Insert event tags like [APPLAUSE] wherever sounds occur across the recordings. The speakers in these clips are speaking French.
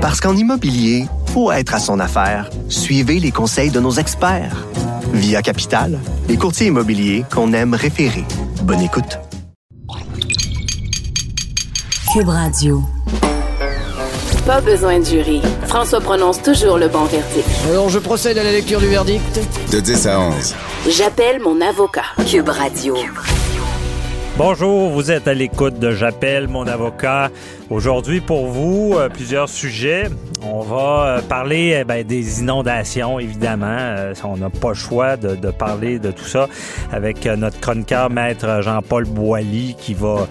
Parce qu'en immobilier, faut être à son affaire. Suivez les conseils de nos experts. Via Capital, les courtiers immobiliers qu'on aime référer. Bonne écoute. Cube Radio. Pas besoin de jury. François prononce toujours le bon verdict. Alors, je procède à la lecture du verdict. De 10 à 11. J'appelle mon avocat. Cube Radio. Bonjour, vous êtes à l'écoute de J'appelle mon avocat. Aujourd'hui, pour vous, euh, plusieurs sujets. On va euh, parler eh ben, des inondations, évidemment. Euh, on n'a pas le choix de, de, parler de tout ça avec notre chroniqueur, maître Jean-Paul Boilly, qui va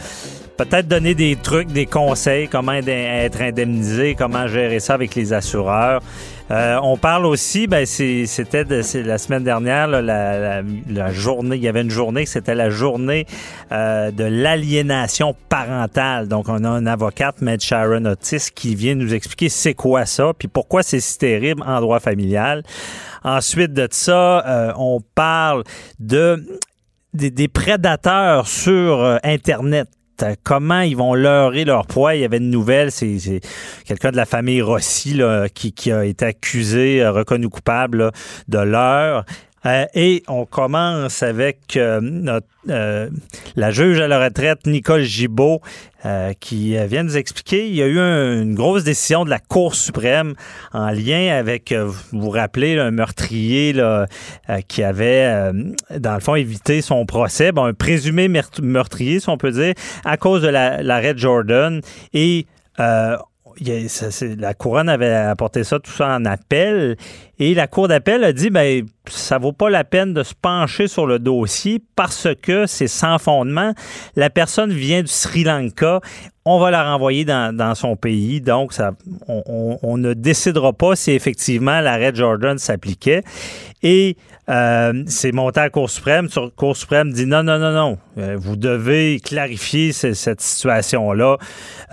peut-être donner des trucs, des conseils, comment être indemnisé, comment gérer ça avec les assureurs. Euh, on parle aussi, ben c'était la semaine dernière, la, journée, il y avait une journée, c'était la journée euh, de l'aliénation parentale. Donc, on a un avocate, Med Sharon Otis, qui vient nous expliquer c'est quoi ça, puis pourquoi c'est si terrible en droit familial. Ensuite de ça, euh, on parle de des, prédateurs sur Internet comment ils vont leurrer leur poids. Il y avait une nouvelle, c'est quelqu'un de la famille Rossi qui, qui, a été accusé, euh, reconnu coupable de leurre. Euh, et on commence avec euh, notre, euh, la juge à la retraite, Nicole Gibault, qui vient nous expliquer. Il y a eu une grosse décision de la Cour suprême en lien avec, vous vous rappelez, un meurtrier là, qui avait, dans le fond, évité son procès, bon, un présumé meurtrier, si on peut dire, à cause de l'arrêt Jordan. Et la couronne avait apporté ça, tout ça en appel. Et la Cour d'appel a dit, ben, ça vaut pas la peine de se pencher sur le dossier parce que c'est sans fondement. La personne vient du Sri Lanka. On va la renvoyer dans, son pays. Donc, ça, on, ne décidera pas si effectivement l'arrêt Jordan s'appliquait. Et euh, c'est monté à la Cour suprême. La Cour suprême dit non, non, non, non. Euh, vous devez clarifier cette situation-là.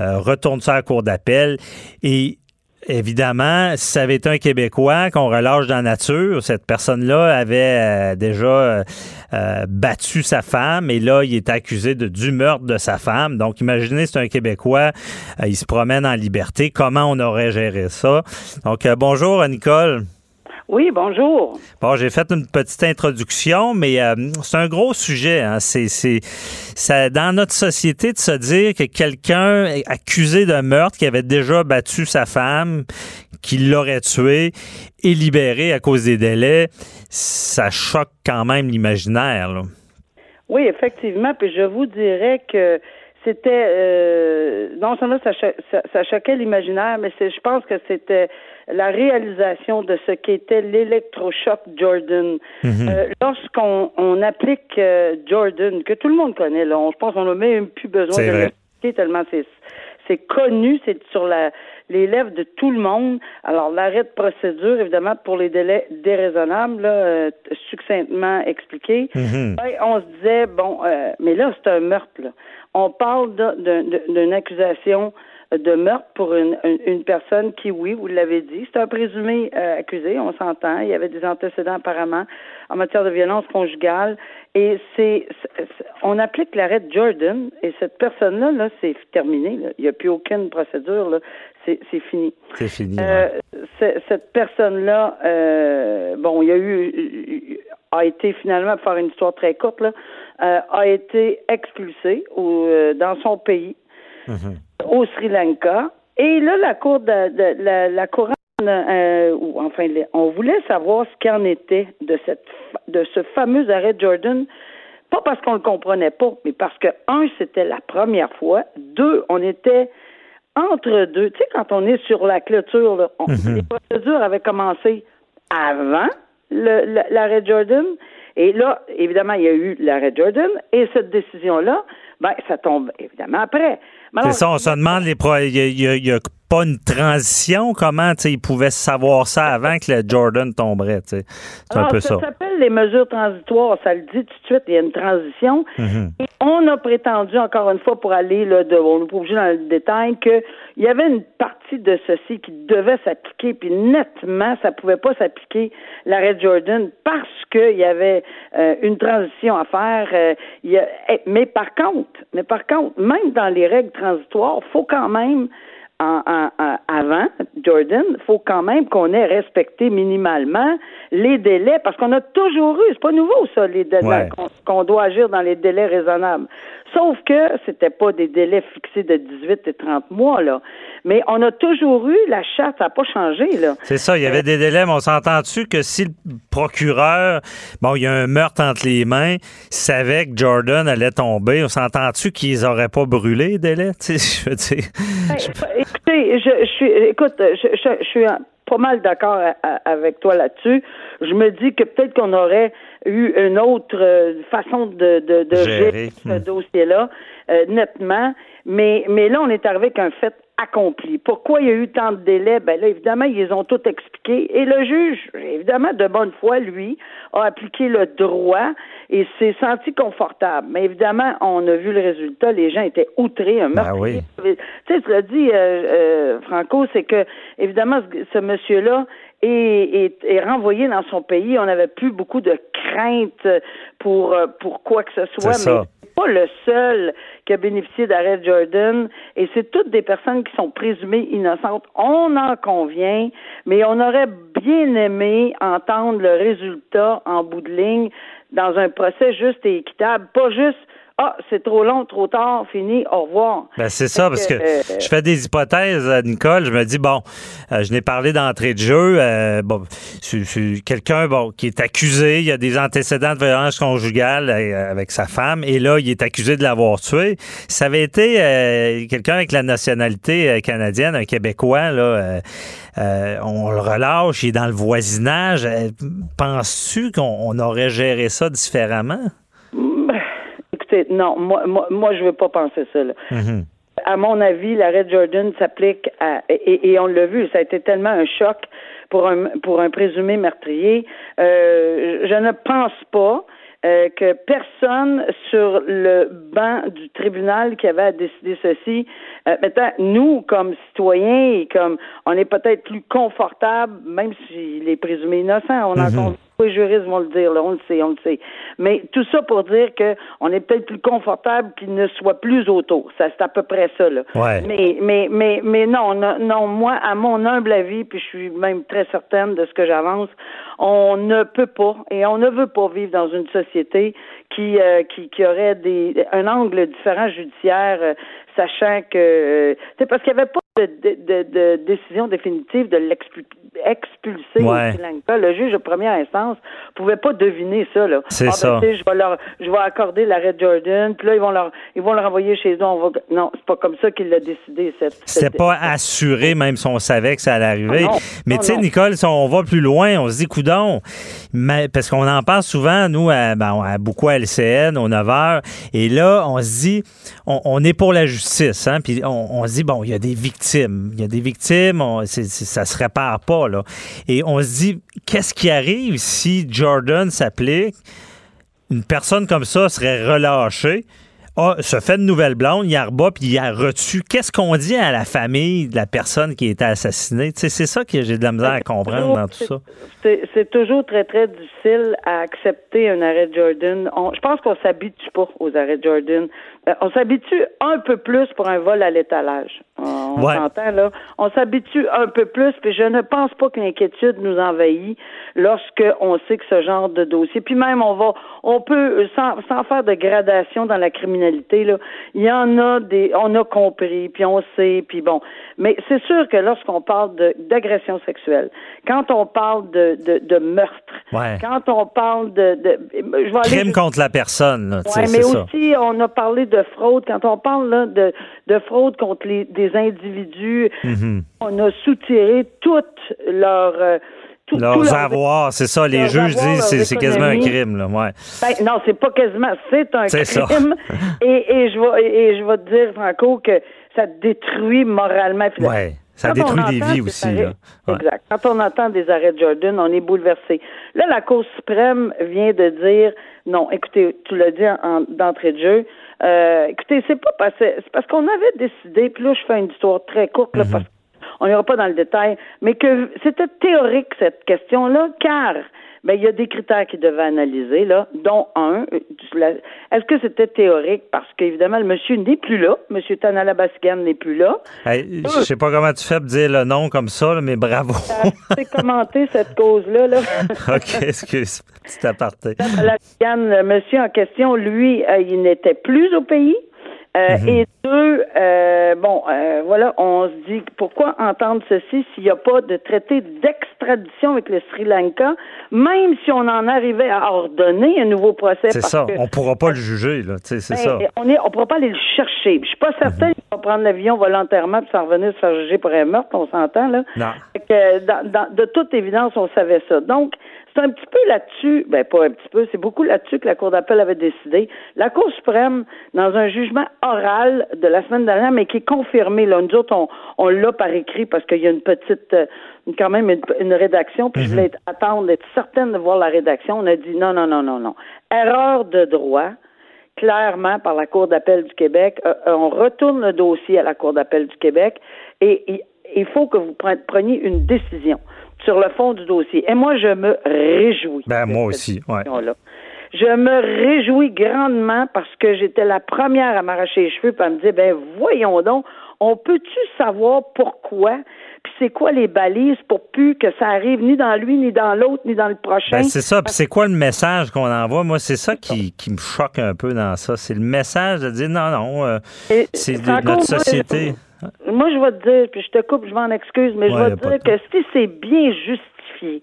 Euh, retourne ça à la Cour d'appel. Et évidemment, si ça avait été un Québécois qu'on relâche dans la nature, cette personne-là avait euh, déjà battu sa femme et là, il est accusé de, du meurtre de sa femme. Donc, imaginez, c'est un Québécois, il se promène en liberté. Comment on aurait géré ça? Donc, bonjour, Nicole. Oui, bonjour. Bon, j'ai fait une petite introduction, mais euh, c'est un gros sujet. Hein. C'est, c'est, ça, dans notre société de se dire que quelqu'un accusé de meurtre, qui avait déjà battu sa femme, qui l'aurait tué, est libéré à cause des délais, ça choque quand même l'imaginaire. Oui, effectivement. Puis je vous dirais que c'était euh, non seulement ça, ça, choquait l'imaginaire, mais c'est, je pense que c'était la réalisation de ce qu'était l'électrochoc Jordan. Mhm. Euh, lorsqu'on on applique euh, Jordan, que tout le monde connaît, là, on, je pense qu'on n'a même plus besoin de l'expliquer tellement c'est c'est connu, c'est sur la, les lèvres de tout le monde. Alors, l'arrêt de procédure, évidemment, pour les délais déraisonnables, là, euh, succinctement expliqué, mhm. ben, on se disait, bon, euh, mais là, c'est un meurtre. Là. On parle d'une accusation de meurtre pour une, une, personne qui, oui, vous l'avez dit, c'est un présumé euh, accusé, on s'entend. Il y avait des antécédents apparemment en matière de violence conjugale. Et c'est, on applique l'arrêt de Jordan et cette personne-là, là, c'est terminé. Il n'y a plus aucune procédure. Là. C'est, c'est fini. C'est fini. Euh, cette personne-là, euh, bon, il y a eu, a été finalement, pour faire une histoire très courte, là, a été expulsée au, dans son pays. Mm-hmm au Sri Lanka. Et là, la cour de, la, la couronne, euh, ou enfin, on voulait savoir ce qu'en était de cette de ce fameux arrêt de Jordan. Pas parce qu'on le comprenait pas, mais parce que un, c'était la première fois. Deux, on était entre deux. Tu sais, quand on est sur la clôture, là, mm-hmm. les procédures avaient commencé avant l'arrêt Jordan. Et là, évidemment, il y a eu l'arrêt Jordan et cette décision-là, ben, ça tombe évidemment après. C'est ça, on se demande les il y, a, pas une transition, comment ils pouvaient savoir ça avant que le Jordan tomberait. C'est un peu ça. Ça s'appelle les mesures transitoires, ça le dit tout de suite, il y a une transition. Mm-hmm. Et on a prétendu, encore une fois, pour aller, là, de, on n'est pas obligé dans le détail, qu'il y avait une partie de ceci qui devait s'appliquer, puis nettement, ça pouvait pas s'appliquer l'arrêt Jordan parce qu'il y avait euh, une transition à faire. Euh, eh, mais par contre, mais par contre, même dans les règles transitoires, faut quand même en, avant Jordan, il faut quand même qu'on ait respecté minimalement les délais, parce qu'on a toujours eu, c'est pas nouveau ça, les délais, qu'on doit agir dans les délais raisonnables. Sauf que c'était pas des délais fixés de 18 et 30 mois, là. Mais on a toujours eu, la charte n'a pas changé, là. C'est ça, il y avait des délais, mais on s'entend-tu que si le procureur, bon, il y a un meurtre entre les mains, savait que Jordan allait tomber, on s'entend-tu qu'ils auraient pas brûlé les délais? [LAUGHS] je veux dire. Ben, écoutez, je, suis, écoute, je, suis pas mal d'accord avec toi là-dessus. Je me dis que peut-être qu'on aurait eu une autre euh, façon de, de, de gérer ce dossier-là, euh, nettement. Mais, mais là, on est arrivé avec un fait accompli. Pourquoi il y a eu tant de délais? Ben là, évidemment, ils ont tout expliqué. Et le juge, évidemment, de bonne foi, lui, a appliqué le droit et s'est senti confortable. Mais évidemment, on a vu le résultat. Les gens étaient outrés. Un ben oui. Tu sais, tu l'as dit, euh, Franco, c'est que, évidemment, ce monsieur-là, est, est, renvoyé dans son pays. On n'avait plus beaucoup de crainte pour euh, pour quoi que ce soit, mais pas le seul qui a bénéficié d'arrêt Jordan et c'est toutes des personnes qui sont présumées innocentes. On en convient, mais on aurait bien aimé entendre le résultat en bout de ligne dans un procès juste et équitable, pas juste ah, c'est trop long, trop tard, fini, au revoir. Ben, c'est ça, parce que, euh, je fais des hypothèses, à Nicole. Je me dis, bon, euh, je n'ai parlé d'entrée de jeu. Euh, bon, quelqu'un bon, qui est accusé, il y a des antécédents de violence conjugale avec sa femme, et là, il est accusé de l'avoir tué. Ça avait été quelqu'un avec la nationalité canadienne, un Québécois, là. on le relâche, il est dans le voisinage. Penses-tu qu'on aurait géré ça différemment? Non, moi, moi, moi je veux pas penser ça. Mm-hmm. À mon avis, l'arrêt Jordan s'applique à et, on l'a vu, ça a été tellement un choc pour un pour un présumé meurtrier. Euh, je ne pense pas euh, que personne sur le banc du tribunal qui avait à décider ceci, euh, maintenant, nous, comme citoyens, et comme on est peut-être plus confortable, même s'il est présumé innocent, on mm-hmm. Les juristes vont le dire, là, on le sait, on le sait. Mais tout ça pour dire qu'on est peut-être plus confortable qu'il ne soit plus autour. Ça, c'est à peu près ça, là. Mais, mais, mais, mais non, non, moi, à mon humble avis, puis je suis même très certaine de ce que j'avance, on ne peut pas et on ne veut pas vivre dans une société qui, euh, qui, qui aurait des, un angle différent judiciaire, euh, sachant que c'est euh, parce qu'il n'y avait pas de, de, de, décision définitive de l'expulser ouais. Le juge de première instance pouvait pas deviner ça. Là. C'est ah, ben, ça. je vais leur, je vais accorder l'arrêt Jordan, puis là ils vont leur, ils vont le renvoyer chez eux. On va... Non, c'est pas comme ça qu'il l'a décidé. Cette, C'était pas assuré, même si on savait que ça allait arriver. Ah, mais tu sais, Nicole, si on va plus loin, on se dit coudon, mais parce qu'on en parle souvent, nous, à, ben, à beaucoup à LCN, aux 9 heures, et là, on se dit, on, est pour la justice, hein, puis on, on se dit bon, il y a des victimes, il y a des victimes, on, ça se répare pas là. Et on se dit, qu'est-ce qui arrive si Jordan s'applique? Une personne comme ça serait relâchée. Ah, se fait de nouvelle blonde, il y a rebat, puis il a reçu. Qu'est-ce qu'on dit à la famille de la personne qui a été assassinée? c'est ça que j'ai de la misère à comprendre dans tout ça. C'est toujours très, très difficile à accepter un arrêt Jordan. je pense qu'on s'habitue pas aux arrêts Jordan. Euh, on s'habitue un peu plus pour un vol à l'étalage. On s'entend là. On s'habitue un peu plus, puis je ne pense pas que l'inquiétude nous envahit lorsque on sait que ce genre de dossier. Puis même on va, on peut sans, sans faire de gradation dans la criminalité là, il y en a des, on a compris, puis on sait, puis bon. Mais c'est sûr que lorsqu'on parle d'agression sexuelle, quand on parle de, de, de meurtre, quand on parle de, de je vais crime contre la personne, là, ouais, mais aussi on a parlé de de fraude, quand on parle là, de, de fraude contre les, des individus, mhm. on a soutiré toutes leurs... Euh, leurs avoirs, c'est ça. Les juges disent c'est, c'est quasiment un crime, là. Ouais. Ben, non, c'est pas quasiment, c'est un crime. [LAUGHS] et, et je vais et je vais te dire, Franco, que ça détruit moralement. Ouais. Ça détruit des vies aussi. là. Exact. Quand on entend des arrêts de Jordan, on est bouleversé. Là, la Cour suprême vient de dire non, écoutez, tu l'as dit d'entrée de jeu, euh, écoutez, c'est pas parce c'est parce qu'on avait décidé, puis là je fais une histoire très courte là, mhm. parce qu'on n'ira pas dans le détail, mais que c'était théorique cette question-là, car ben il y a des critères qu'ils devaient analyser là, dont un. euh, Est-ce que c'était théorique? Parce qu'évidemment le monsieur n'est plus là, monsieur Tanala Bassigan n'est plus là. Hey, je sais pas comment tu fais pour dire le nom comme ça, là, mais bravo. C'est commenté cette cause-là là. [LAUGHS] OK, excuse. Petit aparté. Le monsieur en question, lui, euh, il n'était plus au pays. Euh, Mhm. Et deux, euh, bon, euh, voilà, on se dit pourquoi entendre ceci s'il n'y a pas de traité d'extradition avec le Sri Lanka, même si on en arrivait à ordonner un nouveau procès. C'est ça. que- On pourra pas le juger, là. C'est ça. ben, On est, on pourra pas aller le chercher. Je suis pas certaine qu'il va prendre l'avion volontairement puis s'en revenir se faire juger pour un meurtre, on s'entend là. Non. Fait que, dans- dans- de toute évidence, on savait ça. Donc, c'est un petit peu là-dessus, ben pas un petit peu, c'est beaucoup là-dessus que la Cour d'appel avait décidé. La Cour suprême, dans un jugement oral de la semaine dernière, mais qui est confirmé, là, nous autres, on, l'a par écrit parce qu'il y a une petite, euh, quand même une, une rédaction, puis je voulais attendre, être certaine de voir la rédaction. On a dit non, non, non, non, non. Erreur de droit clairement par la Cour d'appel du Québec. Euh, euh, on retourne le dossier à la Cour d'appel du Québec et il, faut que vous pre- preniez une décision sur le fond du dossier. Et moi, je me réjouis. Ben, moi aussi, ouais. Je me réjouis grandement parce que j'étais la première à m'arracher les cheveux et à me dire, ben voyons donc, on peut-tu savoir pourquoi, puis c'est quoi les balises pour plus que ça arrive ni dans lui, ni dans l'autre, ni dans le prochain? Ben, c'est ça. Puis c'est quoi le message qu'on envoie? Moi, c'est ça qui, qui me choque un peu dans ça. C'est le message de dire non, non, euh, c'est de notre société. Moi, je vais te dire, puis je te coupe, je m'en excuse, mais Ouais, je vais te dire que si c'est bien justifié,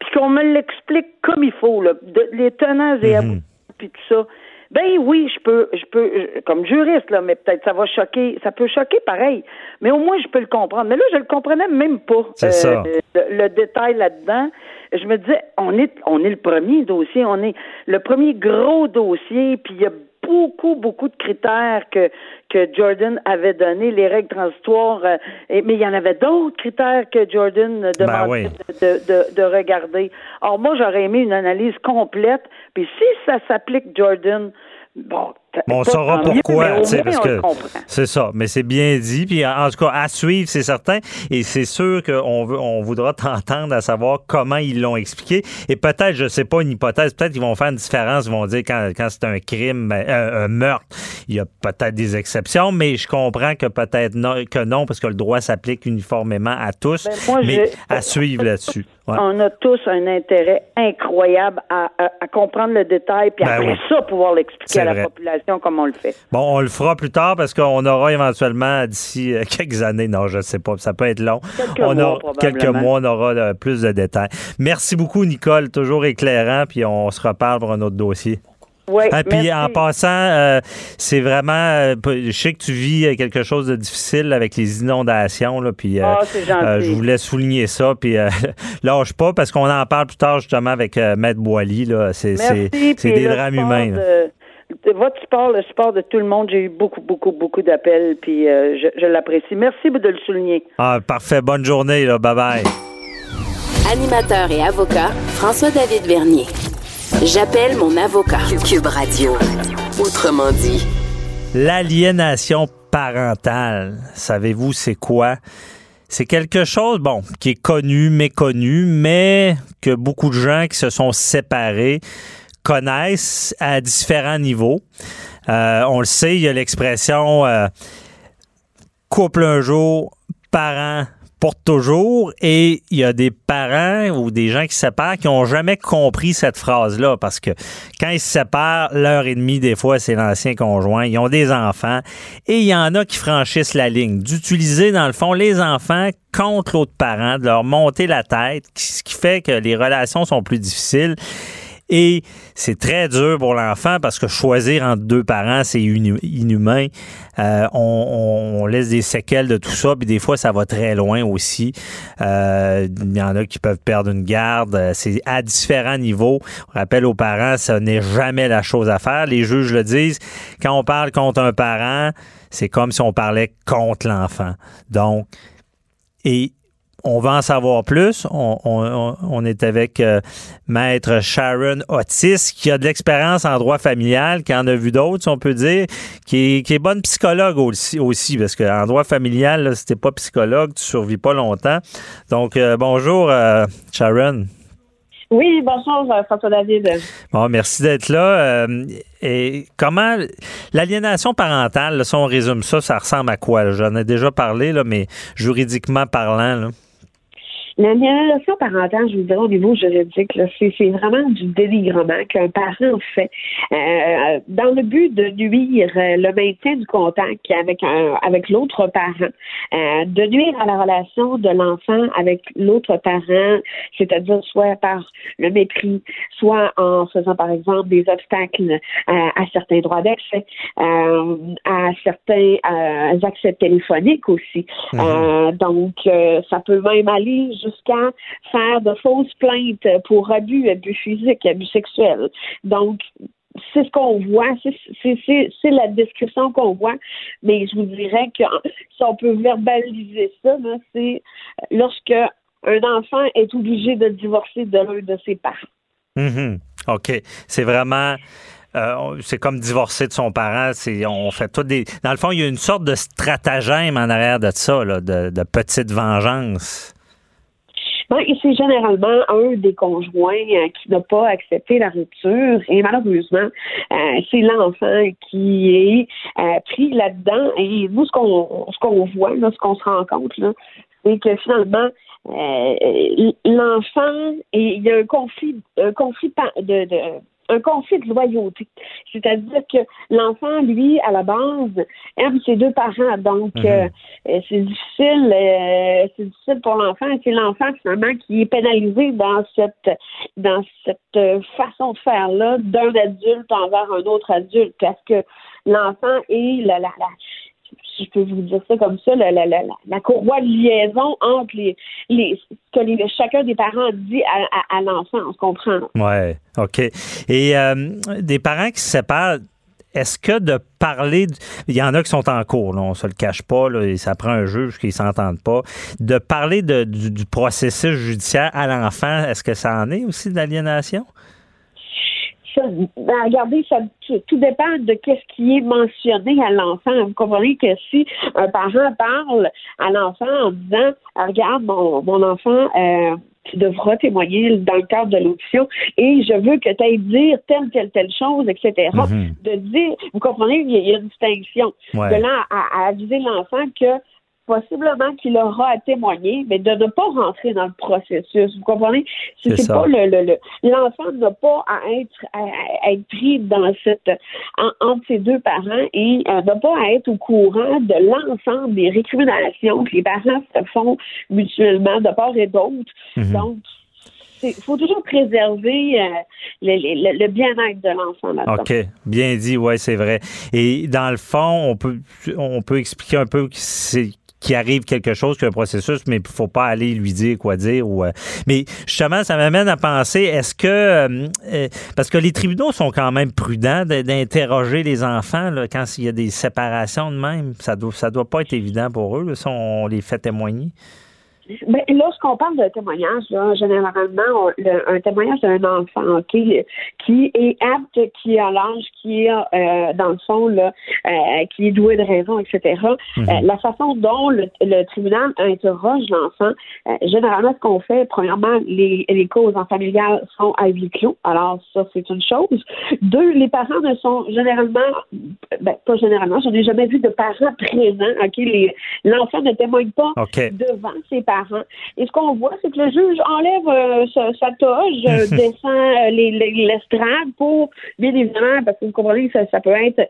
puis qu'on me l'explique comme il faut, là, de, les tenants et Mhm. aboutissants, puis tout ça, ben oui, je peux, je peux, je- comme juriste, là, mais peut-être ça va choquer, ça peut choquer pareil, mais au moins je peux le comprendre. Mais là, je le comprenais même pas. euh, C'est ça. Le, le détail là-dedans. Je me disais, on est, on est le premier dossier, on est le premier gros dossier, puis il y a beaucoup, beaucoup de critères que, que Jordan avait donné, les règles transitoires, euh, et- mais il y en avait d'autres critères que Jordan euh, demandait oui. de, de, de regarder. Alors moi, j'aurais aimé une analyse complète, puis si ça s'applique Jordan, bon, Bon, on saura pourquoi, tu sais, parce que c'est ça. Mais c'est bien dit. Puis en en tout cas, à suivre, c'est certain. Et c'est sûr qu'on veut, on voudra [LAUGHS] t'entendre à savoir comment ils l'ont expliqué. Et peut-être, je sais pas, une hypothèse, peut-être qu'ils vont faire une différence. Ils vont dire quand, quand c'est un crime, ben, un, un meurtre, il y a peut-être des exceptions, mais je comprends que peut-être non, que non, parce que le droit s'applique uniformément à tous. Ben, moi, mais à suivre [LAUGHS] là-dessus. Ouais. On a tous un intérêt incroyable à, à- à comprendre le détail, puis Ben après oui. ça, pouvoir l'expliquer à la vrai. population comme on le fait. Bon, on le fera plus tard parce qu'on aura éventuellement d'ici euh, [LAUGHS] quelques années, non, je ne sais pas, ça peut être long. Quelques on mois, aura- quelques mois, on aura euh, plus de détails. Merci beaucoup, Nicole, toujours éclairant, puis on se reparle pour un autre dossier. Oui, Ah, puis en passant, euh, c'est vraiment, euh, je sais que tu vis quelque chose de difficile avec les inondations, là, puis euh, Ah, c'est gentil. je voulais souligner ça, puis [LAUGHS] lâche pas parce qu'on en parle plus tard justement avec Maître Boily, là, c'est des drames humains. de votre support, le support de tout le monde, j'ai eu beaucoup, beaucoup, beaucoup d'appels, puis euh, je, je l'apprécie. Merci de le souligner. Ah, parfait, bonne journée, là, bye bye. Animateur et avocat, François-David Vernier. J'appelle mon avocat. Cube Radio. Autrement dit, L'aliénation parentale, savez-vous c'est quoi? C'est quelque chose, bon, qui est connu, méconnu, mais que beaucoup de gens qui se sont séparés connaissent à différents niveaux. Euh, on le sait, il y a l'expression euh, couple un jour, parents pour toujours, et il y a des parents ou des gens qui se séparent qui n'ont jamais compris cette phrase-là, parce que quand ils se séparent, l'heure et demie, des fois, c'est l'ancien conjoint, ils ont des enfants, et il y en a qui franchissent la ligne, d'utiliser, dans le fond, les enfants contre l'autre parent, de leur monter la tête, ce qui fait que les relations sont plus difficiles. Et c'est très dur pour l'enfant parce que choisir entre deux parents, c'est inhumain. Euh, on, on- on laisse des séquelles de tout ça, puis des fois, ça va très loin aussi. Euh, Il y en a qui peuvent perdre une garde. Euh, C'est à différents niveaux. On rappelle aux parents, ce n'est jamais la chose à faire. Les juges le disent. Quand on parle contre un parent, c'est comme si on parlait contre l'enfant. Donc, et on va en savoir plus. On, on- on est avec euh, Maître Sharon Otis, qui a de l'expérience en droit familial, qui en a vu d'autres, si on peut dire, qui est, qui est bonne psychologue aussi, aussi parce qu'en droit familial, là, si t'es pas psychologue, tu survis pas longtemps. Donc, euh, bonjour, euh, Sharon. Oui, bonjour euh, François David. Bon, merci d'être là. Et comment l'aliénation parentale, si on résume ça, ça ressemble à quoi? J'en ai déjà parlé, là, mais juridiquement parlant. Là. L'aliénation parentale, je vous dirais au niveau juridique, c'est vraiment du dénigrement qu'un parent fait euh, dans le but de nuire euh, le maintien du contact avec un, avec l'autre parent, euh, de nuire à la relation de l'enfant avec l'autre parent, c'est-à-dire soit par le mépris, soit en faisant par exemple des obstacles à certains droits d'accès, à certains accès téléphoniques aussi. Mm-hmm. donc, ça peut même aller jusqu'à faire de fausses plaintes pour abus, abus physiques, abus sexuels. Donc, c'est ce qu'on voit, c'est la description qu'on voit, mais je vous dirais que si on peut verbaliser ça, c'est lorsque un enfant est obligé de divorcer de l'un de ses parents. Mm-hmm. OK. C'est vraiment. Euh, c'est comme divorcer de son parent. C'est, on fait tout des. Dans le fond, il y a une sorte de stratagème en arrière de ça, de, de petite vengeance. Ben, c'est généralement un des conjoints euh, qui n'a pas accepté la rupture et malheureusement, euh, c'est l'enfant qui est euh, pris là-dedans. Et nous, ce qu'on ce qu'on voit, là, ce qu'on se rend compte, là, c'est que finalement, l'enfant, il y a un conflit, un conflit de, de un conflit de loyauté. C'est-à-dire que l'enfant, lui, à la base, aime ses deux parents. Donc, mhm. euh, euh, c'est difficile, euh, c'est difficile pour l'enfant. C'est l'enfant, finalement, qui est pénalisé dans cette, dans cette façon de faire-là d'un adulte envers un autre adulte. Parce que l'enfant est la, la, la si je peux vous dire ça comme ça, la, la, la, la courroie de liaison entre les, les que chacun des parents dit à, à, l'enfant, on se comprend. Ouais, OK. Et euh, des parents qui se séparent, est-ce que de parler, il y en a qui sont en cours, là, on se le cache pas, là, ça prend un juge qui s'entendent pas, de parler de, du, du, processus judiciaire à l'enfant, est-ce que ça en est aussi de l'aliénation? Ben, regardez, ça, tout, dépend de qu'est-ce qui est mentionné à l'enfant. Vous comprenez que si un parent parle à l'enfant en disant, regarde, mon, mon enfant, euh, tu devras témoigner dans le cadre de l'audition et je veux que tu ailles dire telle, telle, telle chose, etc. Mm-hmm. De dire, vous comprenez, il y a, une distinction. De là à aviser l'enfant que possiblement qu'il aura à témoigner, mais de ne pas rentrer dans le processus. Vous comprenez? C'est pas le, l'enfant n'a pas à être à, être pris dans cette entre ses deux parents et euh, n'a pas à être au courant de l'ensemble des récriminations que les parents se font mutuellement de part et d'autre. Mm-hmm. Donc il faut toujours préserver euh, le, le, bien-être de l'enfant OK, bien dit, oui, c'est vrai. Et dans le fond, on peut on peut expliquer un peu c'est qu'il arrive quelque chose, qu'un processus, mais il faut pas aller lui dire quoi dire. Ou, euh, mais justement, ça m'amène à penser, est-ce que, euh, euh, parce que les tribunaux sont quand même prudents d'interroger les enfants là, quand il y a des séparations de même, ça doit, ça doit pas être évident pour eux, si on les fait témoigner. Ben, lorsqu'on parle de témoignage, là, généralement, un témoignage d'un enfant qui est apte, qui a l'âge, qui est, euh, dans le fond, là, euh, qui est doué de raison, etc. Mhm. Euh, la façon dont le, tribunal interroge l'enfant, généralement, ce qu'on fait, premièrement, les, les causes en familial sont à huis clos. Alors, ça, c'est une chose. Deux, les parents ne sont généralement, ben, pas généralement, je n'ai jamais vu de parents [LAUGHS] présents. OK? L'enfant ne témoigne pas devant ses parents et ce qu'on voit, c'est que le juge enlève euh, sa, toge, euh, [LAUGHS] descend euh, l'estrade pour, bien évidemment, parce que vous comprenez que ça, peut être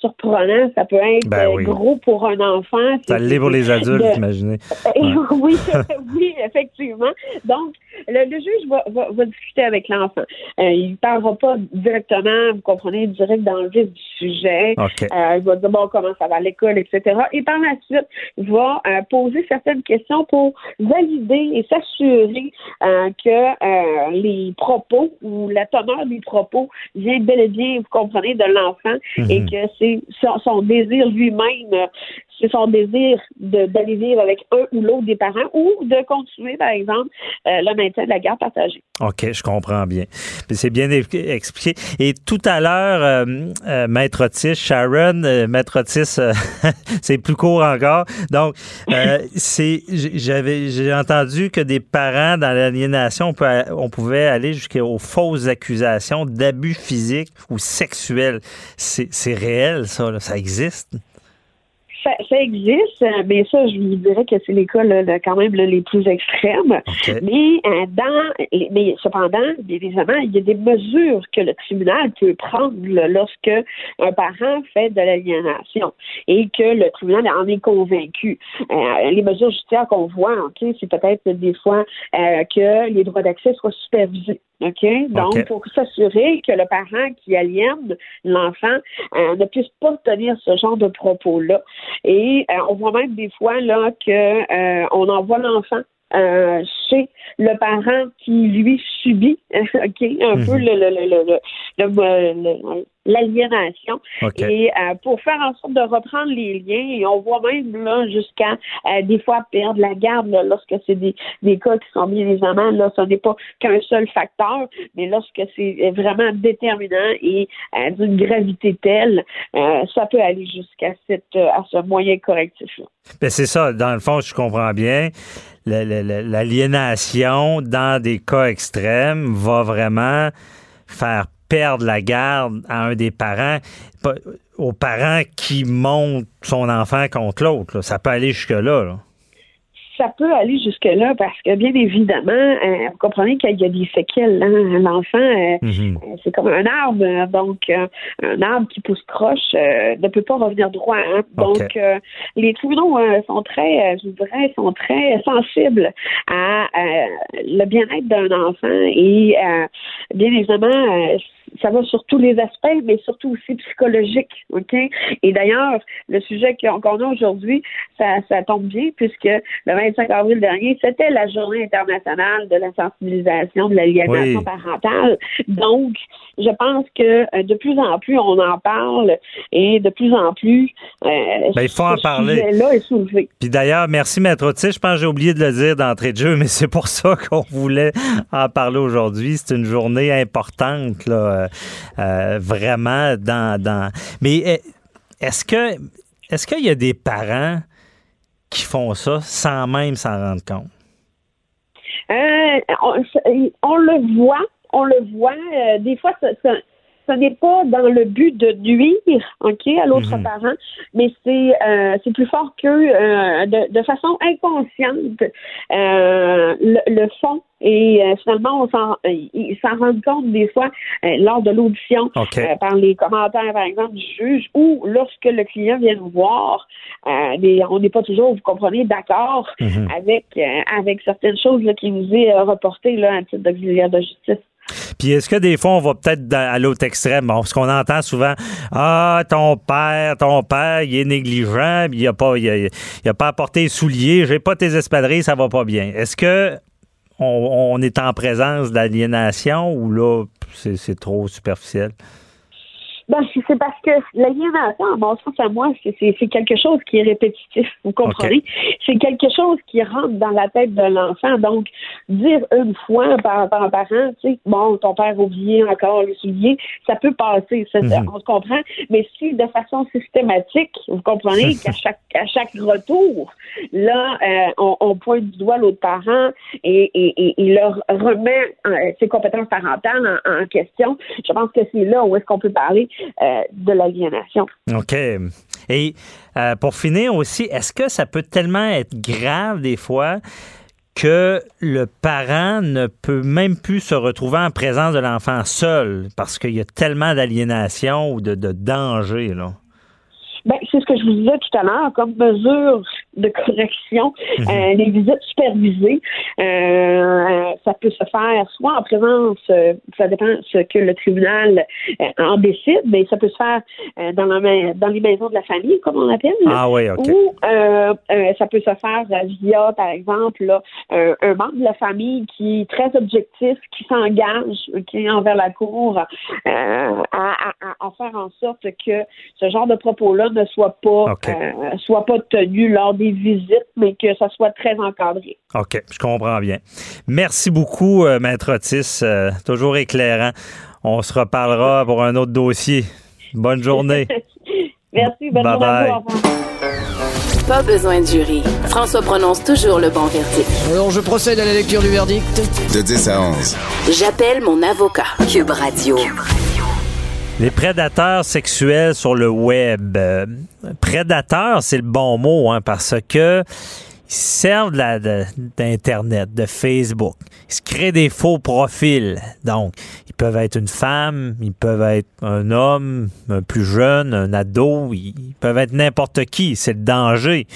surprenant, ça peut être ben gros pour un enfant. Ça l'est pour les adultes, imaginez. [LAUGHS] oui, [LAUGHS] oui, effectivement. Donc, le, juge va, va, discuter avec l'enfant. il ne parlera pas directement, vous comprenez, direct dans le vif du sujet. il va dire, bon, comment ça va à l'école, etc. Et par la suite, il va poser certaines questions pour valider et s'assurer euh, que euh, les propos ou la teneur des propos vient bel et bien, vous comprenez, de l'enfant et mhm. que c'est son, désir lui-même c'est son désir d'aller vivre avec un ou l'autre des parents ou de continuer, par exemple, euh, le maintien de la garde partagée. OK, je comprends bien. C'est bien expliqué. Et tout à l'heure, euh, euh, Maître Otis, Sharon, Maître Otis, [LAUGHS] c'est plus court encore. Donc, [LAUGHS] c'est j'avais j'ai entendu que des parents dans l'aliénation, on, on pouvait aller jusqu'aux fausses accusations d'abus physiques ou sexuels. C'est réel, ça, ça existe? Ça, existe, mais ça, je vous dirais que c'est les cas quand même les plus extrêmes. Mais euh, dans, mais cependant, évidemment, il y a des mesures que le tribunal peut prendre lorsque un parent fait de l'aliénation et que le tribunal en est convaincu. Euh, les mesures judiciaires qu'on voit, ok, c'est peut-être des fois euh, que les droits d'accès soient supervisés. OK? Donc, pour s'assurer que le parent qui aliène l'enfant euh, ne puisse pas tenir ce genre de propos-là. Et euh, on voit même des fois là que euh, on envoie l'enfant chez le parent qui lui subit [LAUGHS] ok un peu mhm. le, le, le, l'aliénation. Et euh, pour faire en sorte de reprendre les liens et on voit même là jusqu'à euh, des fois perdre la garde lorsque c'est des, des cas qui sont bien évidemment là ce n'est pas qu'un seul facteur mais lorsque c'est vraiment déterminant et euh, d'une gravité telle ça peut aller jusqu'à cette à ce moyen correctif là. Ben c'est ça. Dans le fond je comprends bien. L'aliénation dans des cas extrêmes va vraiment faire perdre la garde à un des parents, aux parents qui montent son enfant contre l'autre. Ça peut aller jusque-là. là ça peut aller jusque-là parce que, bien évidemment, euh, vous comprenez qu'il y a des séquelles. Hein? L'enfant, euh, mhm. euh, c'est comme un arbre. Donc, un arbre qui pousse croche ne peut pas revenir droit. Hein? Donc, les tribunaux sont très, je dirais, sont très sensibles à le bien-être d'un enfant et, bien évidemment, ça va sur tous les aspects, mais surtout aussi psychologique, OK? Et d'ailleurs, le sujet qu'on a aujourd'hui, ça, ça tombe bien puisque le 25 avril dernier, c'était la journée internationale de la sensibilisation de l'aliénation parentale. Donc, je pense que euh, de plus en plus, on en parle et de plus en plus, euh, ben, il faut en parler. Là est soulevé. Puis d'ailleurs, merci Maître Otis. Je pense que j'ai oublié de le dire d'entrée de jeu, mais c'est pour ça [LAUGHS] qu'on voulait en parler aujourd'hui. C'est une journée importante, là, vraiment dans, dans. Mais est-ce que est-ce qu'il y a des parents qui font ça sans même s'en rendre compte? on, le voit on le voit, euh, des fois, ce n'est pas dans le but de nuire, ok, à l'autre mhm. parent, mais c'est euh, c'est plus fort que euh, de, façon inconsciente le, le, fond et finalement on s'en ils s'en rendent compte des fois lors de l'audition par les commentaires par exemple du juge ou lorsque le client vient nous voir on n'est pas toujours vous comprenez d'accord mhm. avec avec certaines choses là, qui nous est reportées là à titre d'auxiliaire de justice. Puis est-ce que des fois, on va peut-être à l'autre extrême? Bon, parce qu'on entend souvent Ah, ton père, ton père, il est négligent, il n'a pas, il a, pas apporté les souliers, j'ai pas tes espadrilles, ça va pas bien. Est-ce que on, est en présence d'aliénation ou là, c'est trop superficiel? Ben, c'est parce que l'aliénation, à mon sens, à moi, c'est quelque chose qui est répétitif. Vous comprenez? C'est quelque chose qui rentre dans la tête de l'enfant. Donc, dire une fois par, par un parent, tu sais, bon, ton père a oublié encore le soulier, ça peut passer, mhm. on se comprend. Mais si de façon systématique, vous comprenez [LAUGHS] qu'à chaque, à chaque retour, là, euh, on, on, pointe du doigt l'autre parent et, et, et, leur remet euh, ses compétences parentales en, en question, je pense que c'est là où est-ce qu'on peut parler euh, de l'aliénation. OK. Et euh, pour finir aussi, est-ce que ça peut tellement être grave des fois que le parent ne peut même plus se retrouver en présence de l'enfant seul parce qu'il y a tellement d'aliénation ou de, de danger, là? Ben, c'est ce que je vous disais tout à l'heure, comme mesure de correction, Mhm. euh, les visites supervisées. Euh, ça peut se faire soit en présence, euh, ça dépend ce que le tribunal en décide, mais ça peut se faire dans, la, dans les maisons de la famille, comme on appelle. Ah oui, OK. Ou ça peut se faire via, par exemple, là, un, membre de la famille qui est très objectif, qui s'engage qui est envers la cour à, à- à- à faire en sorte que ce genre de propos-là ne soit pas soit pas tenu lors des visites, mais que ça soit très encadré. OK, je comprends bien. Merci beaucoup, euh, Maître Otis. euh, toujours éclairant. On se reparlera pour un autre dossier. Bonne journée. [LAUGHS] Merci, bonne Bye journée à bye. vous. Au revoir. Pas besoin de jury. François prononce toujours le bon verdict. Alors, je procède à la lecture du verdict. De 10 à 11. J'appelle mon avocat. Cube Radio. Les prédateurs sexuels sur le web. Euh, c'est le bon mot, hein, parce que ils servent d'Internet, de Facebook. Ils se créent des faux profils. Donc, ils peuvent être une femme, ils peuvent être un homme, un plus jeune, un ado, ils peuvent être n'importe qui. C'est le danger.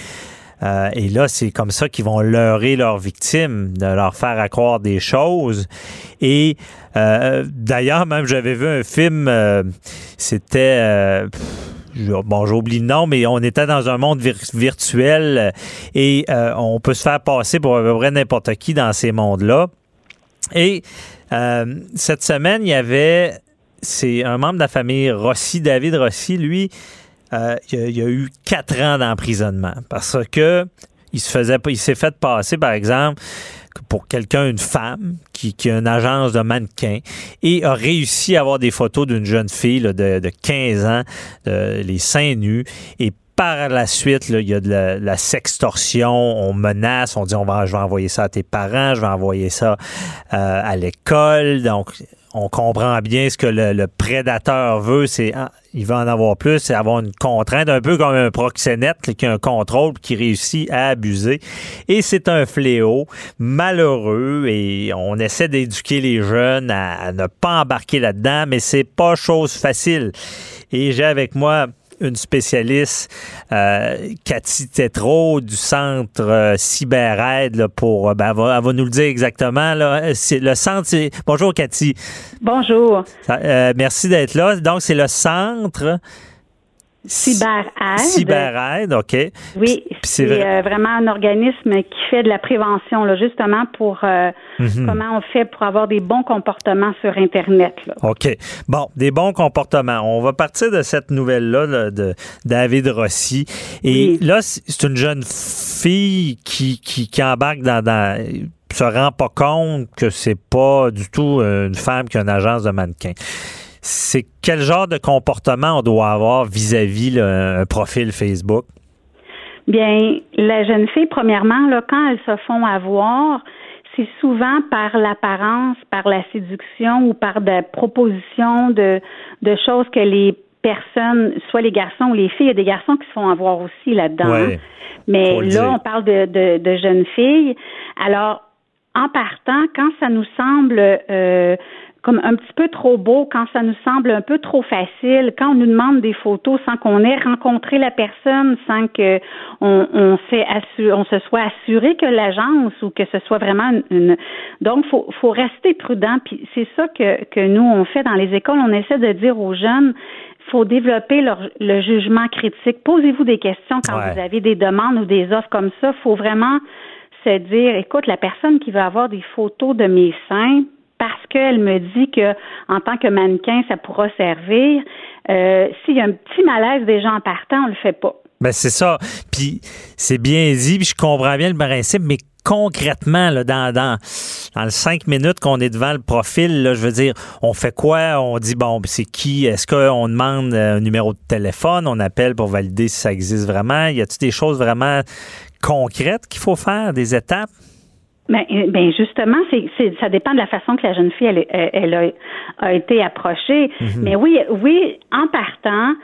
Euh, et là, c'est comme ça qu'ils vont leurrer leurs victimes, de leur faire à croire des choses. Et euh, d'ailleurs, même j'avais vu un film, euh, c'était... Bon, j'oublie le nom, mais on était dans un monde vir- virtuel et on peut se faire passer pour à peu près n'importe qui dans ces mondes-là. Et cette semaine, il y avait, c'est un membre de la famille Rossi, David Rossi, lui, euh, il, a, il a eu quatre ans d'emprisonnement parce que il se faisait, il s'est fait passer, par exemple, pour quelqu'un, une femme qui, qui a une agence de mannequins et a réussi à avoir des photos d'une jeune fille de, de 15 ans, les seins nus et par la suite, il y a de la, la sextorsion, on menace, on dit on va, je vais envoyer ça à tes parents, je vais envoyer ça euh, à l'école. Donc, on comprend bien ce que le, prédateur veut, c'est ah, il veut en avoir plus, c'est avoir une contrainte, un peu comme un proxénète qui a un contrôle qui réussit à abuser. Et c'est un fléau malheureux et on essaie d'éduquer les jeunes à, à ne pas embarquer là-dedans, mais c'est pas chose facile. Et j'ai avec moi une spécialiste, euh, Cathy Tétrault du centre euh, CyberAide là, pour euh, ben, elle, va, elle va nous le dire exactement là. C'est le centre c'est Bonjour Cathy. Bonjour. Ça- euh, merci d'être là. Donc c'est le centre CyberAide. CyberAide, OK. Oui, c'est euh, vraiment un organisme qui fait de la prévention, là, justement pour euh, Mhm. comment on fait pour avoir des bons comportements sur Internet. Là. OK. Bon, des bons comportements. On va partir de cette nouvelle-là là, de David Rossi. Et Oui. là, c'est c'est une jeune fille qui, qui, qui embarque dans, dans se rend pas compte que c'est pas du tout une femme qui a une agence de mannequin. C'est quel genre de comportement on doit avoir vis-à-vis un profil Facebook? Bien, la jeune fille, premièrement, là, quand elles se font avoir, c'est souvent par l'apparence, par la séduction ou par des propositions de, de choses que les personnes, soit les garçons ou les filles, il y a des garçons qui se font avoir aussi là-dedans. Ouais. hein. Mais là, dire. on parle de, de, de jeunes filles. Alors, en partant, quand ça nous semble euh, comme un petit peu trop beau, quand ça nous semble un peu trop facile, quand on nous demande des photos sans qu'on ait rencontré la personne, sans que on, on, se soit assuré que l'agence ou que ce soit vraiment une, une- donc faut faut rester prudent. Puis c'est ça que que nous on fait dans les écoles, on essaie de dire aux jeunes faut développer leur, le jugement critique. Posez-vous des questions quand Ouais. vous avez des demandes ou des offres comme ça. faut vraiment se dire, écoute, la personne qui veut avoir des photos de mes seins, parce qu'elle me dit que en tant que mannequin, ça pourra servir. Euh, S'il y a un petit malaise déjà en partant, on le fait pas. Ben c'est ça. Puis c'est bien dit, puis je comprends bien le principe, mais concrètement, là, dans, dans, les cinq minutes qu'on est devant le profil, là, je veux dire, on fait quoi? On dit, bon, c'est qui? Est-ce qu'on demande euh, un numéro de téléphone? On appelle pour valider si ça existe vraiment? Y a-t-il des choses vraiment concrètes qu'il faut faire, des étapes? Ben, euh, ben justement, c'est, c'est, ça dépend de la façon que la jeune fille elle, elle, a, a été approchée. Mais oui, oui, en partant,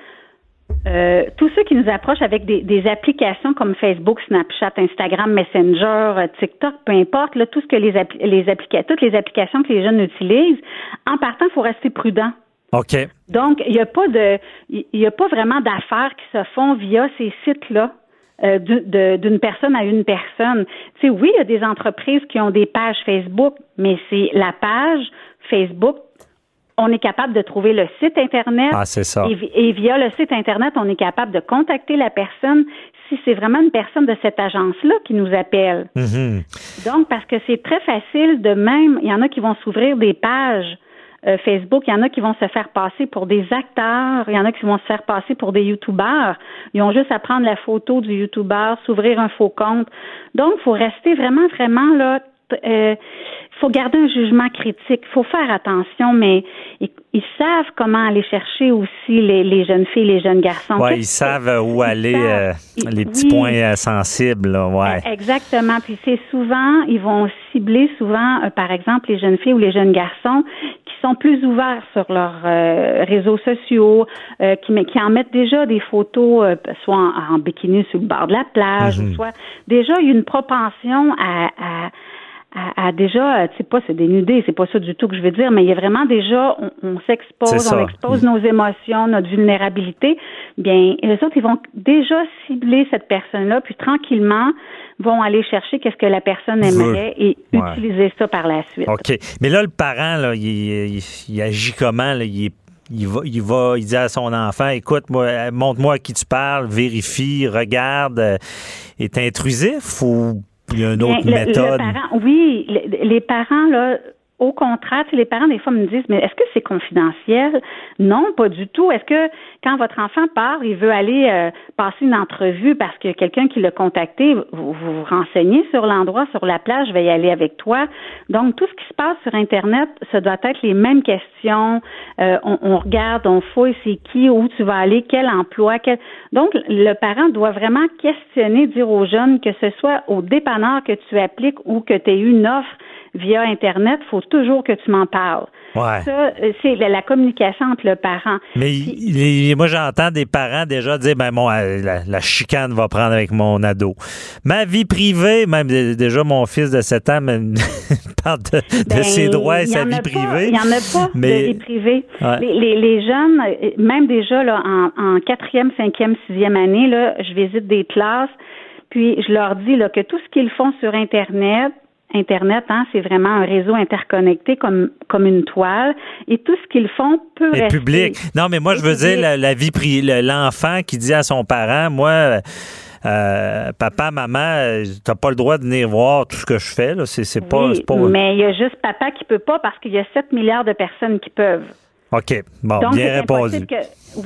euh, tous ceux qui nous approchent avec des, des applications comme Facebook, Snapchat, Instagram, Messenger, euh, TikTok, peu importe, là, tout ce que les, appli- les applica- toutes les applications que les jeunes utilisent, en partant, il faut rester prudent. OK. Donc, il n'y a pas de, il a pas vraiment d'affaires qui se font via ces sites-là. Euh, d'une personne à une personne. Tu sais, oui, il y a des entreprises qui ont des pages Facebook, mais c'est la page Facebook on est capable de trouver le site Internet. Ah, c'est ça. Et, via le site Internet, on est capable de contacter la personne si c'est vraiment une personne de cette agence-là qui nous appelle. Mm-hmm. Donc, parce que c'est très facile de même, il y en a qui vont s'ouvrir des pages euh, Facebook, il y en a qui vont se faire passer pour des acteurs, il y en a qui vont se faire passer pour des YouTubeurs. Ils ont juste à prendre la photo du YouTuber, s'ouvrir un faux compte. Donc, il faut rester vraiment, vraiment là. Euh, faut garder un jugement critique. Il faut faire attention, mais ils, savent comment aller chercher aussi les, jeunes filles, les jeunes garçons. Oui, ils savent où aller, euh, les petits points euh, sensibles. ouais. E, exactement. Puis c'est souvent, ils vont cibler souvent, euh, par exemple, les jeunes filles ou les jeunes garçons qui sont plus ouverts sur leurs réseaux sociaux, qui, qui en mettent déjà des photos, soit en, bikini sur le bord de la plage, ou mhm. soit déjà il y a une propension à à, déjà, tu sais pas, c'est dénudé, c'est pas ça du tout que je veux dire, mais il y a vraiment déjà, on, s'expose, on expose nos émotions, notre vulnérabilité. Bien, les autres, ils vont déjà cibler cette personne-là, puis tranquillement vont aller chercher qu'est-ce que la personne aimerait et utiliser ça par la suite. OK. Mais là, le parent, là, il, il, agit comment? Là? Il il va, il va, il dit à son enfant, écoute, moi, montre-moi à qui tu parles, vérifie, regarde, euh, est intrusif ou il y a une autre méthode. oui, les parents, là, au contraire, les parents, des fois, me disent, mais est-ce que c'est confidentiel? Non, pas du tout. Est-ce que quand votre enfant part, il veut aller euh, passer une entrevue parce a quelqu'un qui l'a contacté, vous, vous renseignez sur l'endroit, sur la plage, je vais y aller avec toi? Donc, tout ce qui se passe sur Internet, ça doit être les mêmes questions. Euh, on, regarde, on fouille, c'est qui, où tu vas aller, quel emploi. Quel... Donc, le parent doit vraiment questionner, dire aux jeunes que ce soit au dépanneur que tu appliques ou que tu aies une offre via Internet, il faut toujours que tu m'en parles. Ouais. Ça, euh, c'est la, communication entre le parent. Mais moi, j'entends des parents déjà dire, ben, mon, euh, la, chicane va prendre avec mon ado. Ma vie privée, même déjà mon fils de 7 ans [LAUGHS] parle de, ben, ses droits et sa vie privée. Il n'y en a pas mais, de vie privée. Les, les, jeunes, euh, même déjà là, en quatrième, cinquième, sixième année, là, je visite des classes, puis je leur dis là, que tout ce qu'ils font sur Internet, Internet, hein, c'est vraiment un réseau interconnecté comme, comme une toile. Et tout ce qu'ils font peut Et rester. public. Non, mais moi, je veux dire la, vie privée, l'enfant qui dit à son parent, moi, euh, papa, maman, t'as pas le droit de venir voir tout ce que je fais. Là. C'est, pas, pas... Mais il y a juste papa qui peut pas parce qu'il y a 7 milliards de personnes qui peuvent. OK. Bon, bien répondu.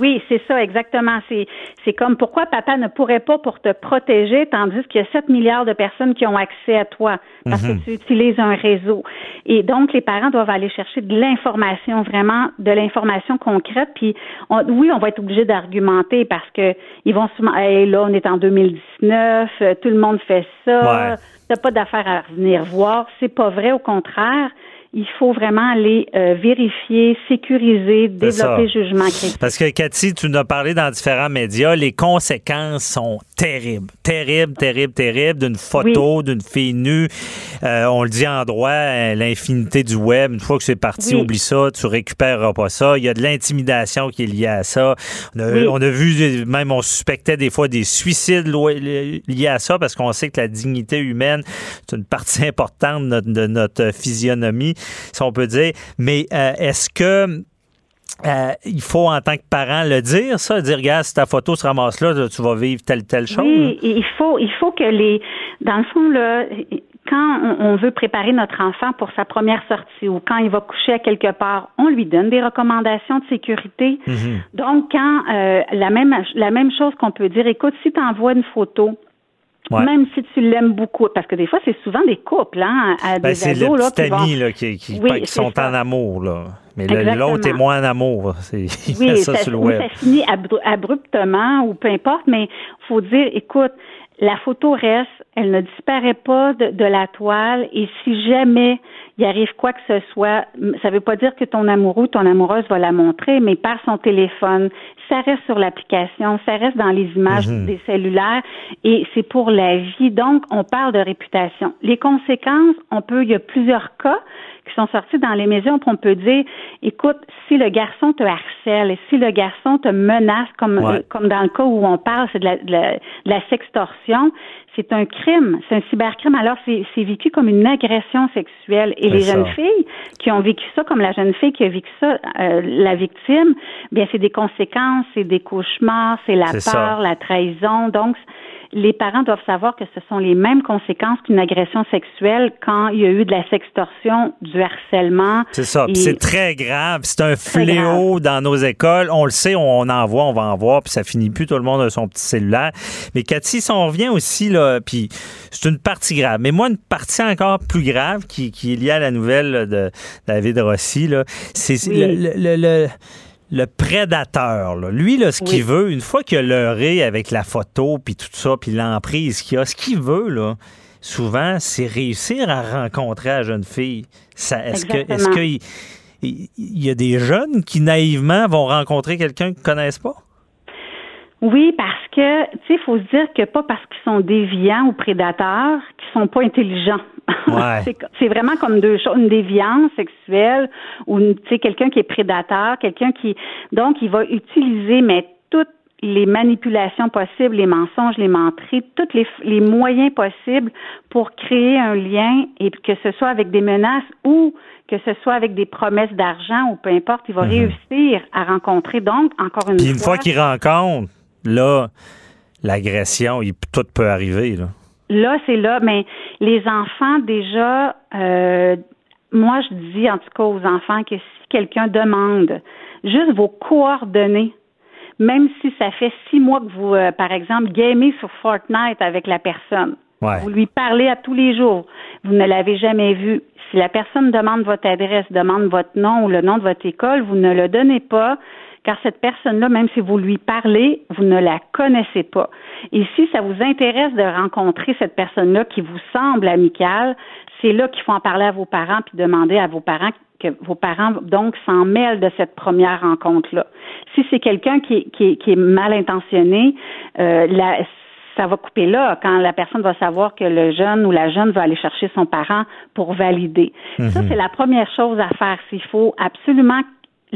Oui, c'est ça, exactement. C'est, c'est comme pourquoi papa ne pourrait pas pour te protéger, tandis qu'il y a 7 milliards de personnes qui ont accès à toi parce que mhm. tu utilises un réseau. Et donc, les parents doivent aller chercher de l'information, vraiment de l'information concrète. Puis, oui, on va être obligé d'argumenter parce que ils vont souvent, hey, là, on est en 2019, euh, tout le monde fait ça. Ouais. T'as pas d'affaire à venir voir. C'est pas vrai, au contraire il faut vraiment aller euh, vérifier, sécuriser, développer jugement critique. Parce que Cathy, tu nous as parlé dans différents médias, les conséquences sont terribles, terribles, terribles, terribles d'une photo, d'une fille nue. Euh, on le dit en droit, euh, l'infinité du web. Une fois que c'est parti, oublie ça, tu récupéreras pas ça. Il y a de l'intimidation qui est liée à ça. On a, on a, vu, même on suspectait des fois des suicides liés à ça parce qu'on sait que la dignité humaine, c'est une partie [LAUGHS] importante de notre, de notre physionomie si on peut dire. Mais euh, est-ce que euh, il faut en tant que parent le dire, ça, dire regarde, si ta photo se ramasse là, tu vas vivre telle telle chose. Oui, il faut, il faut que les, dans le fond là, quand on veut préparer notre enfant pour sa première sortie ou quand il va coucher à quelque part, on lui donne des recommandations de sécurité. Mhm. Donc, quand euh, la même la même chose qu'on peut dire, écoute, si tu envoies une photo, même si tu l'aimes beaucoup, parce que des fois, c'est souvent des couples, hein, à ben, des ados, là, qui, vont... là, qui, qui, qui sont en amour, là. Mais l'autre est moins en amour. [LAUGHS] Il oui, ça, sur le web. ça finit abruptement ou peu importe, mais faut dire, écoute, la photo reste, elle ne disparaît pas de, de, la toile et si jamais il arrive quoi que ce soit, ça ne veut pas dire que ton amoureux, ton amoureuse va la montrer, mais par son téléphone, ça reste sur l'application, ça reste dans les images mhm. des cellulaires et c'est pour la vie. Donc, on parle de réputation. Les conséquences, on peut, il y a plusieurs cas qui sont sortis dans les médias on peut dire, écoute, si le garçon te harcèle et si le garçon te menace, comme, Ouais. comme dans le cas où on parle, c'est de la, de la, de la sextorsion, c'est un crime, c'est un cybercrime. Alors, c'est c'est vécu comme une agression sexuelle. Et les jeunes filles qui ont vécu ça, comme la jeune fille qui a vécu ça, euh, la victime, bien, c'est des conséquences, c'est des cauchemars, c'est la ça. peur, la trahison. Donc, les parents doivent savoir que ce sont les mêmes conséquences qu'une agression sexuelle quand il y a eu de la sextorsion, du harcèlement. C'est ça. C'est très grave. C'est un fléau dans nos écoles. On le sait, on en voit, on va en voir, puis ça finit plus. Tout le monde a son petit cellulaire. Mais Cathy, si on revient aussi, là, puis c'est une partie grave. Mais moi, une partie encore plus grave qui, qui est liée à la nouvelle de David Rossi, là, c'est Oui. le, le- le- le- le prédateur. là. Lui, là, ce qu'il veut, une fois qu'il a leurré avec la photo, puis tout ça, puis l'emprise qu'il a, ce qu'il veut, là, souvent, c'est réussir à rencontrer la jeune fille. Ça, est-ce que, est-ce qu'il il il y a des jeunes qui naïvement vont rencontrer quelqu'un qu'ils connaissent pas? Oui, parce que, tu sais, il faut se dire que pas parce qu'ils sont déviants ou prédateurs qu'ils sont pas intelligents. [LAUGHS] Ouais. c'est, vraiment comme deux choses, une déviance sexuelle ou, tu sais, quelqu'un qui est prédateur, quelqu'un qui, donc, il va utiliser, mais toutes les manipulations possibles, les mensonges, les menteries, tous les, les moyens possibles pour créer un lien et que ce soit avec des menaces ou que ce soit avec des promesses d'argent ou peu importe, il va réussir à rencontrer. Donc, encore une. Puis une fois, fois qu'ils rencontrent, là, l'agression, tout peut arriver. Là. Là, c'est là, mais les enfants, déjà, euh, moi, je dis en tout cas aux enfants que si quelqu'un demande juste vos coordonnées, même si ça fait six mois que vous, euh, par exemple, gamez sur Fortnite avec la personne, Ouais. vous lui parlez à tous les jours, vous ne l'avez jamais vu. Si la personne demande votre adresse, demande votre nom ou le nom de votre école, vous ne le donnez pas, car cette personne-là, même si vous lui parlez, vous ne la connaissez pas. Et si ça vous intéresse de rencontrer cette personne-là qui vous semble amicale, c'est là qu'il faut en parler à vos parents puis demander à vos parents que vos parents donc s'en mêlent de cette première rencontre-là. Si c'est quelqu'un qui, est- qui, est- qui est mal intentionné, euh, la- ça va couper là quand la personne va savoir que le jeune ou la jeune va aller chercher son parent pour valider. Ça, c'est la première chose à faire. Il faut absolument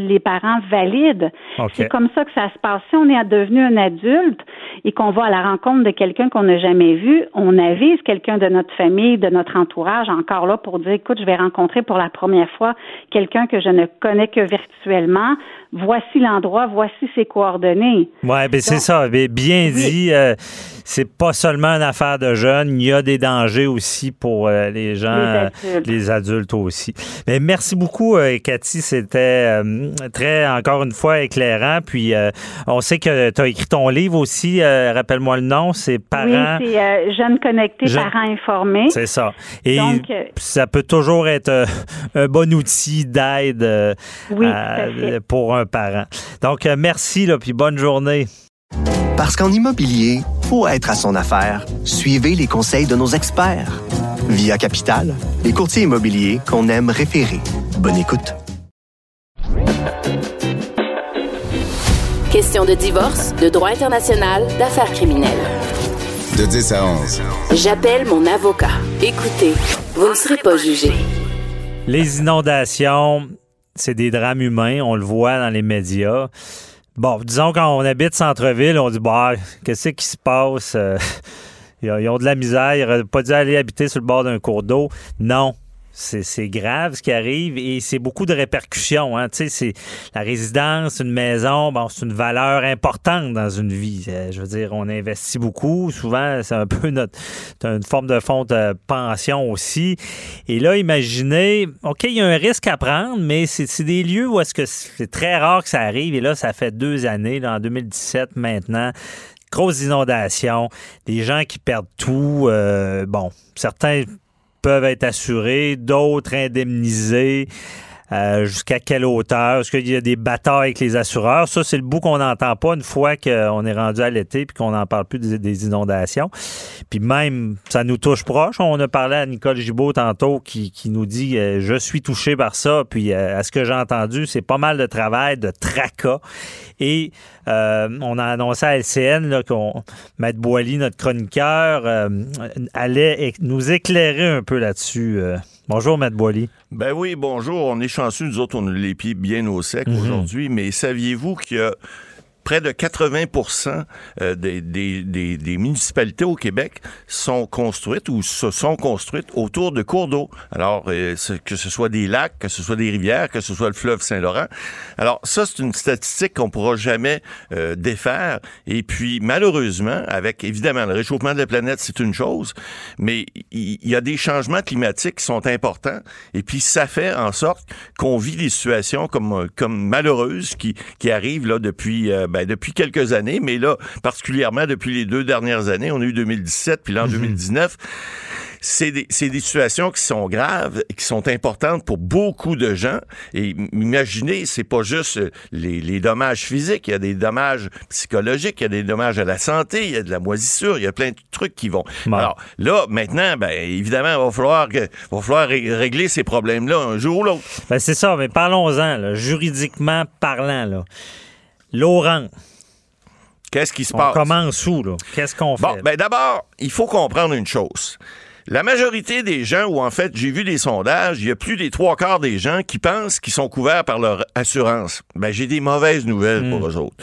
les parents valident. C'est comme ça que ça se passe. Si on est devenu un adulte et qu'on va à la rencontre de quelqu'un qu'on n'a jamais vu, on avise quelqu'un de notre famille, de notre entourage, encore là pour dire, écoute, je vais rencontrer pour la première fois quelqu'un que je ne connais que virtuellement. Voici l'endroit, voici ses coordonnées. Oui, ben c'est ça. Ben, Bien Oui. dit, euh, c'est pas seulement une affaire de jeunes, il y a des dangers aussi pour euh, les gens, Les euh, adultes. les adultes aussi. Mais merci beaucoup, euh, Cathy. C'était euh, très, encore une fois, éclairant. Puis, on sait que tu as écrit ton livre aussi. Rappelle-moi le nom. C'est Parents. Oui, c'est Jeunes connectés, parents informés. C'est ça. Et Donc, ça peut toujours être un bon outil d'aide Oui, pour un parent. Donc, merci, là, puis bonne journée. Parce qu'en immobilier, pour être à son affaire, suivez les conseils de nos experts. Via Capital, les courtiers immobiliers qu'on aime référer. Bonne écoute. Question de divorce, de droit international, d'affaires criminelles. De 10 à 11. J'appelle mon avocat. Écoutez, vous ne serez pas jugé. Les inondations, c'est des drames humains, on le voit dans les médias. Bon, disons quand on habite centre-ville, on dit bah qu'est-ce qui se passe? Euh, [LAUGHS] Ils ont- de la misère, ils n'auraient pas dû aller habiter sur le bord d'un cours d'eau. Non. C'est grave ce qui arrive et c'est beaucoup de répercussions. Hein. C'est la résidence, une maison, bon, c'est une valeur importante dans une vie. Euh, Je veux dire, on investit beaucoup. Souvent, c'est un [LAUGHS] peu notre une forme de fonds de pension aussi. Et là, imaginez, OK, il y a un risque à prendre, mais c'est des lieux où est-ce que c'est très rare que ça arrive. Et là, ça fait deux années, en 2017 maintenant. Grosse inondation, des gens qui perdent tout. euh, bon, certains peuvent être assurés, d'autres indemnisés. Euh, jusqu'à quelle hauteur? Est-ce qu'il y a des batailles avec les assureurs? Ça, c'est le bout qu'on n'entend pas une fois qu'on est rendu à l'été puis qu'on n'en parle plus des, inondations. Puis même, ça nous touche proche. On a parlé à Nicole Gibault tantôt qui, qui nous dit euh, Je suis touché par ça. Puis euh, à ce que j'ai entendu, c'est pas mal de travail, de tracas. Et euh, on a annoncé à LCN qu'on Maître Boily, notre chroniqueur, allait nous éclairer un peu là-dessus. Bonjour, Matt Boily. Ben oui, bonjour. On est chanceux, nous autres, on a les pieds bien au sec Mhm. aujourd'hui, mais saviez-vous qu'il y a près de 80 euh, des, des, des, des municipalités au Québec sont construites ou se sont construites autour de cours d'eau. Alors, euh, que ce soit des lacs, que ce soit des rivières, que ce soit le fleuve Saint-Laurent. Alors, ça, c'est une statistique qu'on pourra jamais euh, défaire. Et puis, malheureusement, avec évidemment le réchauffement de la planète, c'est une chose, mais il il y, a des changements climatiques qui sont importants. Et puis, ça fait en sorte qu'on vit des situations comme, comme malheureuses qui, qui arrivent là depuis, euh, ben, depuis quelques années, mais là, particulièrement depuis les deux dernières années, on a eu 2017 puis l'an 2019. C'est des, c'est des situations qui sont graves, et qui sont importantes pour beaucoup de gens. Et imaginez, c'est pas juste euh, les, les dommages physiques, il y a des dommages psychologiques, il y a des dommages à la santé, il y a de la moisissure, il y a plein de trucs qui vont. Alors là, maintenant, ben évidemment, il va falloir, que, va falloir ré- régler ces problèmes-là un jour ou l'autre. Ben, c'est ça, mais parlons-en, juridiquement parlant. Là. Laurent, Qu'est-ce qui se on passe? commence où? là? Qu'est-ce qu'on fait? Bon, ben d'abord, il faut comprendre une chose. La majorité des gens, ou en fait, j'ai vu des sondages, il y a plus des trois quarts des gens qui pensent qu'ils sont couverts par leur assurance. Ben, j'ai des mauvaises nouvelles pour eux autres.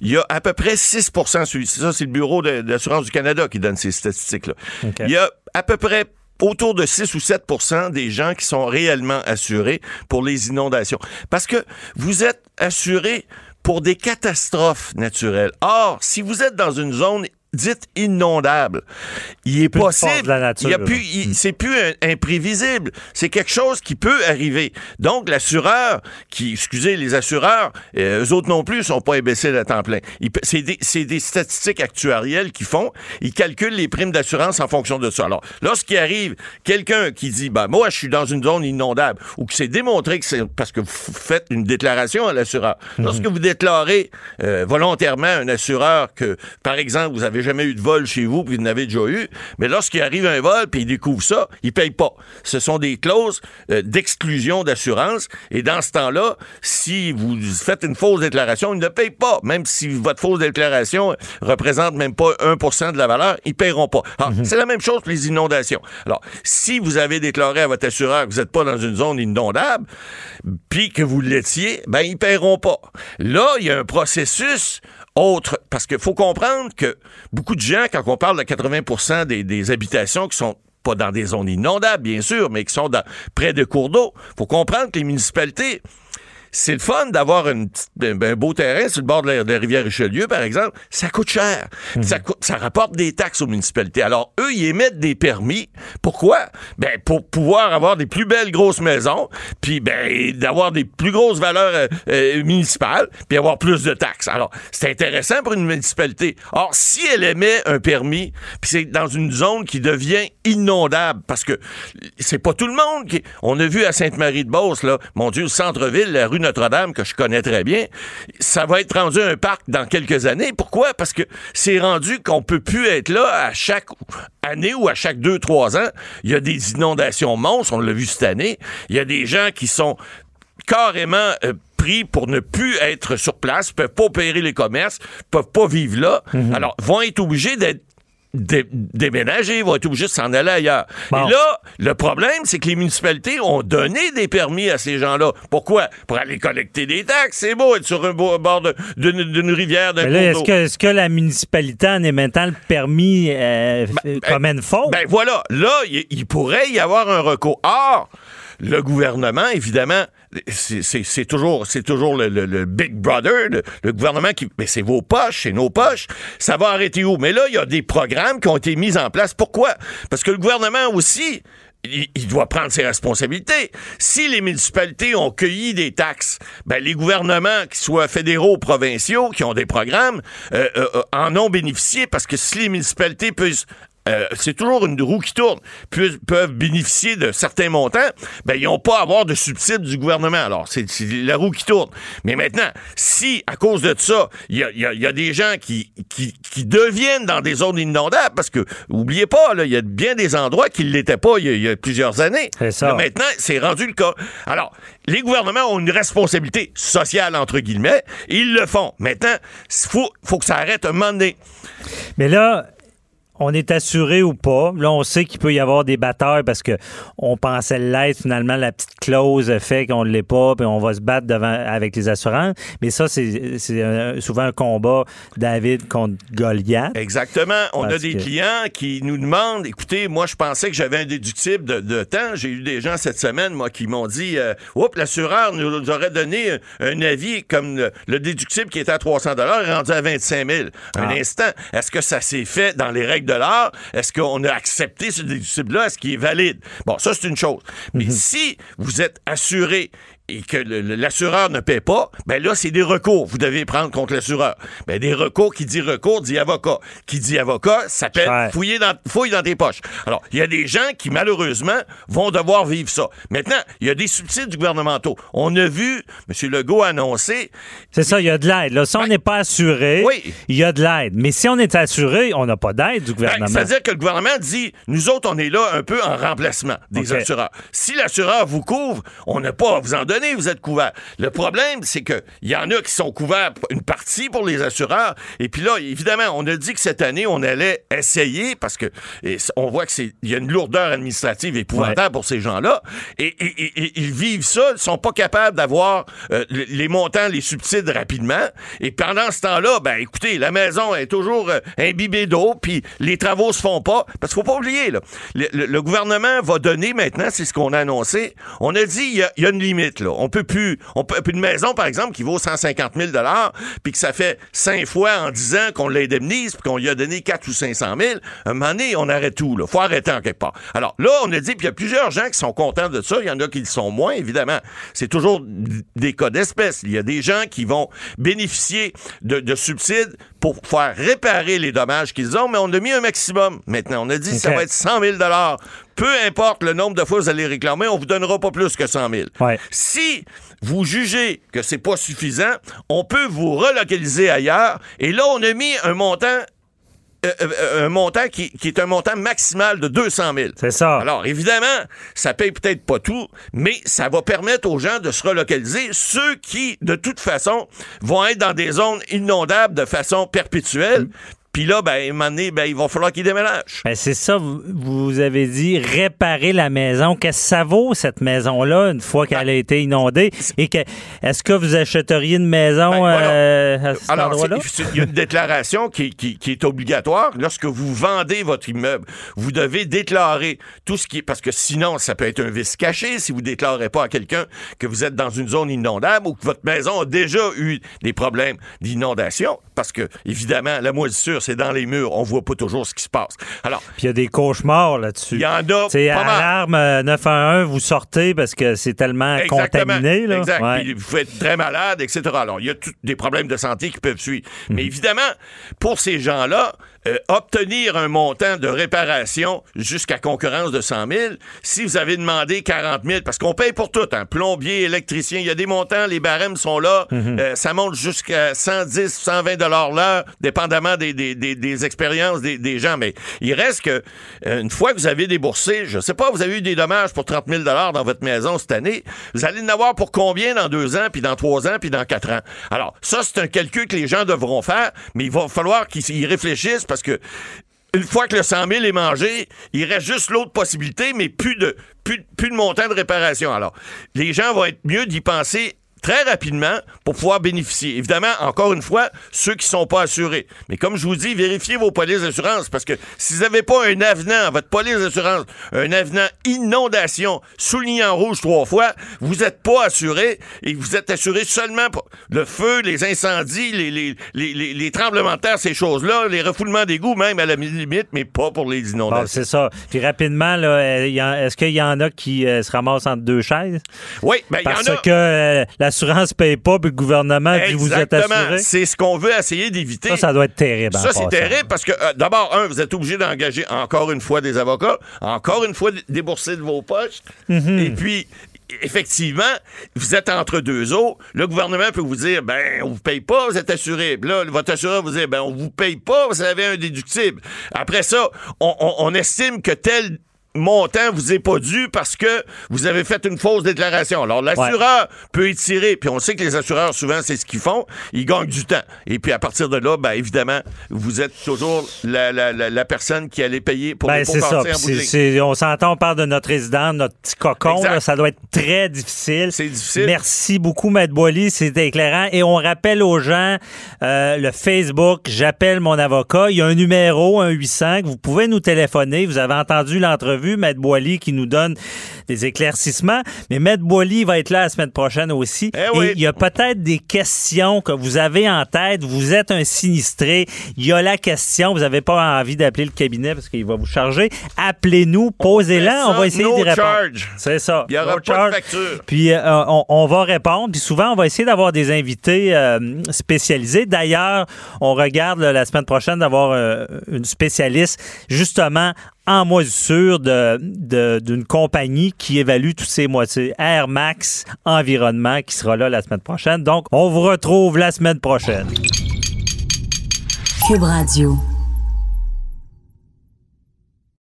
Il y a à peu près 6% sur- ça, c'est le Bureau l'assurance du Canada qui donne ces statistiques-là. Il y a à peu près autour de 6 ou 7% des gens qui sont réellement assurés pour les inondations. Parce que vous êtes assuré pour des catastrophes naturelles. Or, si vous êtes dans une zone dite inondable, il est Plus possible, de la nature, il y a là. plus, il- c'est plus un- imprévisible. C'est quelque chose qui peut arriver. Donc, l'assureur, qui, excusez, les assureurs, euh, eux autres non plus, sont pas imbéciles à temps plein. C'est des, c'est des statistiques actuarielles qu'ils font. Ils calculent les primes d'assurance en fonction de ça. Alors, lorsqu'il arrive quelqu'un qui dit, ben, moi, je suis dans une zone inondable, ou que c'est démontré que c'est parce que vous faites une déclaration à l'assureur. Lorsque vous déclarez euh, volontairement un assureur que, par exemple, vous avez jamais eu de vol chez vous, puis vous en avez déjà eu, mais lorsqu'il arrive un vol, puis il découvre ça, il paye pas. Ce sont des clauses euh, d'exclusion d'assurance, et dans ce temps-là, si vous faites une fausse déclaration, il ne paye pas. Même si votre fausse déclaration représente même pas 1% de la valeur, ils paieront pas. Alors, C'est la même chose pour les inondations. Alors, si vous avez déclaré à votre assureur que vous n'êtes pas dans une zone inondable, puis que vous l'étiez, ben ils paieront pas. Là, il y a un processus autre, parce qu'il faut comprendre que beaucoup de gens, quand on parle de 80 des, des habitations qui sont pas dans des zones inondables, bien sûr, mais qui sont près de cours d'eau, faut comprendre que les municipalités, c'est le fun d'avoir une petite- un, un beau terrain sur le bord de la, de la rivière Richelieu, par exemple. Ça coûte cher. Ça, coûte- ça rapporte des taxes aux municipalités. Alors, eux, ils émettent des permis. Pourquoi? Ben, pour pouvoir avoir des plus belles grosses maisons, puis ben, d'avoir des plus grosses valeurs euh, euh, municipales, puis avoir plus de taxes. Alors, c'est intéressant pour une municipalité. Or, si elle émet un permis, puis c'est dans une zone qui devient inondable, parce que c'est pas tout le monde qui... On a vu à Sainte-Marie-de-Beauce, là, mon Dieu, le centre-ville, la rue Notre-Dame, que je connais très bien, ça va être rendu un parc dans quelques années. Pourquoi? Parce que c'est rendu qu'on peut plus être là à chaque année ou à chaque deux, trois ans. Il y a des inondations monstres, on l'a vu cette année. Il y a des gens qui sont carrément euh, pris pour ne plus être sur place, peuvent pas opérer les commerces, peuvent pas vivre là. Alors, vont être obligés d'être dé- déménager, vont être obligés de s'en aller ailleurs. Bon. Et là, le problème, c'est que les municipalités ont donné des permis à ces gens-là. Pourquoi? Pour aller collecter des taxes. C'est beau être sur un beau- bord d'une rivière, d'un est-ce que, est-ce que la municipalité, en émettant le permis, euh, f- commet une faute? Ben voilà, là, il pourrait y avoir un recours. Or, le gouvernement, évidemment, c'est- toujours, toujours le, Big Brother, le, gouvernement qui. Mais c'est vos poches, c'est nos poches. Ça va arrêter où? Mais là, il y a des programmes qui ont été mis en place. Pourquoi? Parce que le gouvernement aussi. Il, il doit prendre ses responsabilités. Si les municipalités ont cueilli des taxes, ben les gouvernements, qu'ils soient fédéraux ou provinciaux, qui ont des programmes, euh, euh, euh, en ont bénéficié parce que si les municipalités peuvent euh, c'est toujours une roue qui tourne, peuvent, peuvent bénéficier de certains montants, ben, ils n'ont pas à avoir de subsides du gouvernement. Alors, c'est la roue qui tourne. Mais maintenant, si, à cause de ça, il y a, il y a- il y a des gens qui, qui, qui deviennent dans des zones inondables, parce que, oubliez pas, il y a bien des endroits qui ne l'étaient pas il y, a, il y a plusieurs années. Ça. Là, maintenant, c'est rendu le cas. Alors, les gouvernements ont une responsabilité sociale, entre guillemets, et ils le font. Maintenant, il faut, faut que ça arrête un moment donné. Mais là, on est assuré ou pas. Là, on sait qu'il peut y avoir des batailles parce que on pensait l'être. Finalement, la petite clause fait qu'on ne l'est pas, puis on va se battre devant avec les assurances. Mais ça, c'est un- souvent un combat David contre Goliath. Exactement. On a des que- clients qui nous demandent, écoutez, moi, je pensais que j'avais un déductible de, de temps. J'ai eu des gens cette semaine, moi, qui m'ont dit, euh, oups, l'assureur nous aurait donné un, un avis comme le, le déductible qui était à 300 est rendu à 25 000. Un Ah. instant. Est-ce que ça s'est fait dans les règles Est-ce qu'on a accepté ce déductible-là? Est-ce qu'il est valide? Bon, ça, c'est une chose. Mais Mhm. si vous êtes assuré et que l'assureur ne paie pas, ben là, c'est des recours. Vous devez prendre contre l'assureur. Ben, des recours, qui dit recours, dit avocat. Qui dit avocat, s'appelle Cher. fouiller dans, fouille dans tes poches. Alors, il y a des gens qui, malheureusement, vont devoir vivre ça. Maintenant, il y a des subsides gouvernementaux. On a vu M. Legault annoncer C'est ça, il y a de l'aide. Là, si on n'est pas assuré, Oui. il y a de l'aide. Mais si on est assuré, on n'a pas d'aide du Ben, gouvernement. C'est-à-dire que le gouvernement dit, nous autres, on est là un peu en remplacement des assureurs. Si l'assureur vous couvre, on n'a pas à vous en donner, vous êtes couvert. Le problème, c'est que il y en a qui sont couverts une partie pour les assureurs. Et puis là, évidemment, on a dit que cette année, on allait essayer parce que et on voit que c'est il y a une lourdeur administrative épouvantable pour ces gens-là. Et, et- et- et ils vivent ça, ils sont pas capables d'avoir euh, le- les montants, les subsides rapidement. Et pendant ce temps-là, ben écoutez, la maison est toujours euh, imbibée d'eau, puis les travaux se font pas. Parce qu'il faut pas oublier, là, le, le- le gouvernement va donner maintenant, c'est ce qu'on a annoncé. On a dit il y y a une limite là. On peut plus, on peut une maison par exemple qui vaut 150 000 dollars, puis que ça fait cinq fois en 10 ans qu'on l'indemnise, puis qu'on lui a donné 4 ou 500 000. Un moment donné, on arrête tout. Là. Faut arrêter en quelque part. Alors là, on a dit, puis il y a plusieurs gens qui sont contents de ça. Il y en a qui le sont moins, évidemment. C'est toujours des cas d'espèce. Il y a des gens qui vont bénéficier de, de subsides pour faire réparer les dommages qu'ils ont, mais on a mis un maximum. Maintenant, on a dit que ça va être 100 000 Peu importe le nombre de fois que vous allez réclamer, on vous donnera pas plus que 100 000. Ouais. Si vous jugez que c'est pas suffisant, on peut vous relocaliser ailleurs. Et là, on a mis un montant euh, euh, un montant qui, qui est un montant maximal de 200 000. C'est ça. Alors, évidemment, ça paye peut-être pas tout, mais ça va permettre aux gens de se relocaliser, ceux qui, de toute façon, vont être dans des zones inondables de façon perpétuelle. Puis là, ben, à un moment donné, ben, il va falloir qu'ils déménagent. Ben, c'est ça, vous, vous avez dit réparer la maison. Qu'est-ce que ça vaut, cette maison-là, une fois qu'elle a été inondée? Et que est-ce que vous achèteriez une maison Ben, voilà. euh, à cet Alors, endroit-là? il y a une déclaration qui, qui- qui est obligatoire. Lorsque vous vendez votre immeuble, vous devez déclarer tout ce qui est... Parce que sinon, ça peut être un vice caché si vous ne déclarez pas à quelqu'un que vous êtes dans une zone inondable ou que votre maison a déjà eu des problèmes d'inondation. Parce que, évidemment, la moisissure, c'est dans les murs. On voit pas toujours ce qui se passe. Alors, Puis il y a des cauchemars là-dessus. il y en a C'est alarme euh, 911, vous sortez parce que c'est tellement Exactement. contaminé. Là. Exact. Ouais. Puis vous être très malade, etc. Alors, il y a des problèmes de santé qui peuvent suivre. Mhm. Mais évidemment, pour ces gens-là, euh, obtenir un montant de réparation jusqu'à concurrence de 100 000, si vous avez demandé 40 000, parce qu'on paye pour tout, hein, plombier, électricien, il y a des montants, les barèmes sont là, Mhm. euh, ça monte jusqu'à 110, 120 dollars l'heure, dépendamment des, des, des, des expériences des, des gens. Mais il reste que, euh, une fois que vous avez déboursé, je sais pas, vous avez eu des dommages pour 30 000 dollars dans votre maison cette année, vous allez en avoir pour combien dans deux ans, puis dans trois ans, puis dans quatre ans? Alors, ça, c'est un calcul que les gens devront faire, mais il va falloir qu'ils réfléchissent parce que une fois que le 100 000 est mangé, il reste juste l'autre possibilité, mais plus de, plus, plus de montant de réparation. Alors, les gens vont être mieux d'y penser très rapidement pour pouvoir bénéficier. Évidemment, encore une fois, ceux qui sont pas assurés. Mais comme je vous dis, vérifiez vos polices d'assurance parce que si vous n'avez pas un avenant à votre police d'assurance, un avenant inondation souligné en rouge trois fois, vous n'êtes pas assuré et vous êtes assuré seulement pour le feu, les incendies, les, les, les, tremblements de terre, ces choses-là, les refoulements d'égouts même à la limite, mais pas pour les Bon, inondations. c'est ça. Puis rapidement, là, euh, est-ce qu'il y en a qui euh, se ramassent entre deux chaises? oui, ben il y Parce en a. que euh, l'assurance paye pas, puis le gouvernement dit vous êtes assuré. C'est ce qu'on veut essayer d'éviter. Ça, ça doit être terrible. Ça, c'est terrible parce que, euh, d'abord, un, vous êtes obligé d'engager encore une fois des avocats, encore une fois débourser de vos poches. Mhm. Et puis, effectivement, vous êtes entre deux eaux. Le gouvernement peut vous dire, ben, on vous paye pas, vous êtes assuré. Là, votre assureur vous dit, ben, on vous paye pas, vous avez un déductible. Après ça, on, on- on estime que tel montant vous est pas dû parce que vous avez fait une fausse déclaration. Alors, l'assureur peut étirer, puis on sait que les assureurs, souvent, c'est ce qu'ils font, ils gagnent du temps. Et puis, à partir de là, ben, évidemment, vous êtes toujours la, la, la, personne qui allait payer pour ben, c'est ça. on s'entend, on parle de notre résident, notre petit cocon, là, ça doit être très difficile. C'est difficile. Merci beaucoup, Maître Boily, c'était éclairant. Et on rappelle aux gens, euh, le Facebook, j'appelle mon avocat, il y a un numéro, un 800, vous pouvez nous téléphoner, vous avez entendu l'entrevue, Maître Boily qui nous donne des éclaircissements, mais Maître Boily va être là la semaine prochaine aussi. Eh Et il y a peut-être des questions que vous avez en tête, vous êtes un sinistré, il y a la question, vous n'avez pas envie d'appeler le cabinet parce qu'il va vous charger, appelez-nous, posez-la, on, va essayer no d'y répondre. C'est ça. Il n'y aura No pas charge. de facture. Puis euh, on, on va répondre. Puis souvent, on va essayer d'avoir des invités euh, spécialisés. D'ailleurs, on regarde là, la semaine prochaine d'avoir euh, une spécialiste justement en moisissure de, de- d'une compagnie qui évalue tous ces moitiés. Air Max Environnement qui sera là la semaine prochaine. Donc, on vous retrouve la semaine prochaine. Cube Radio.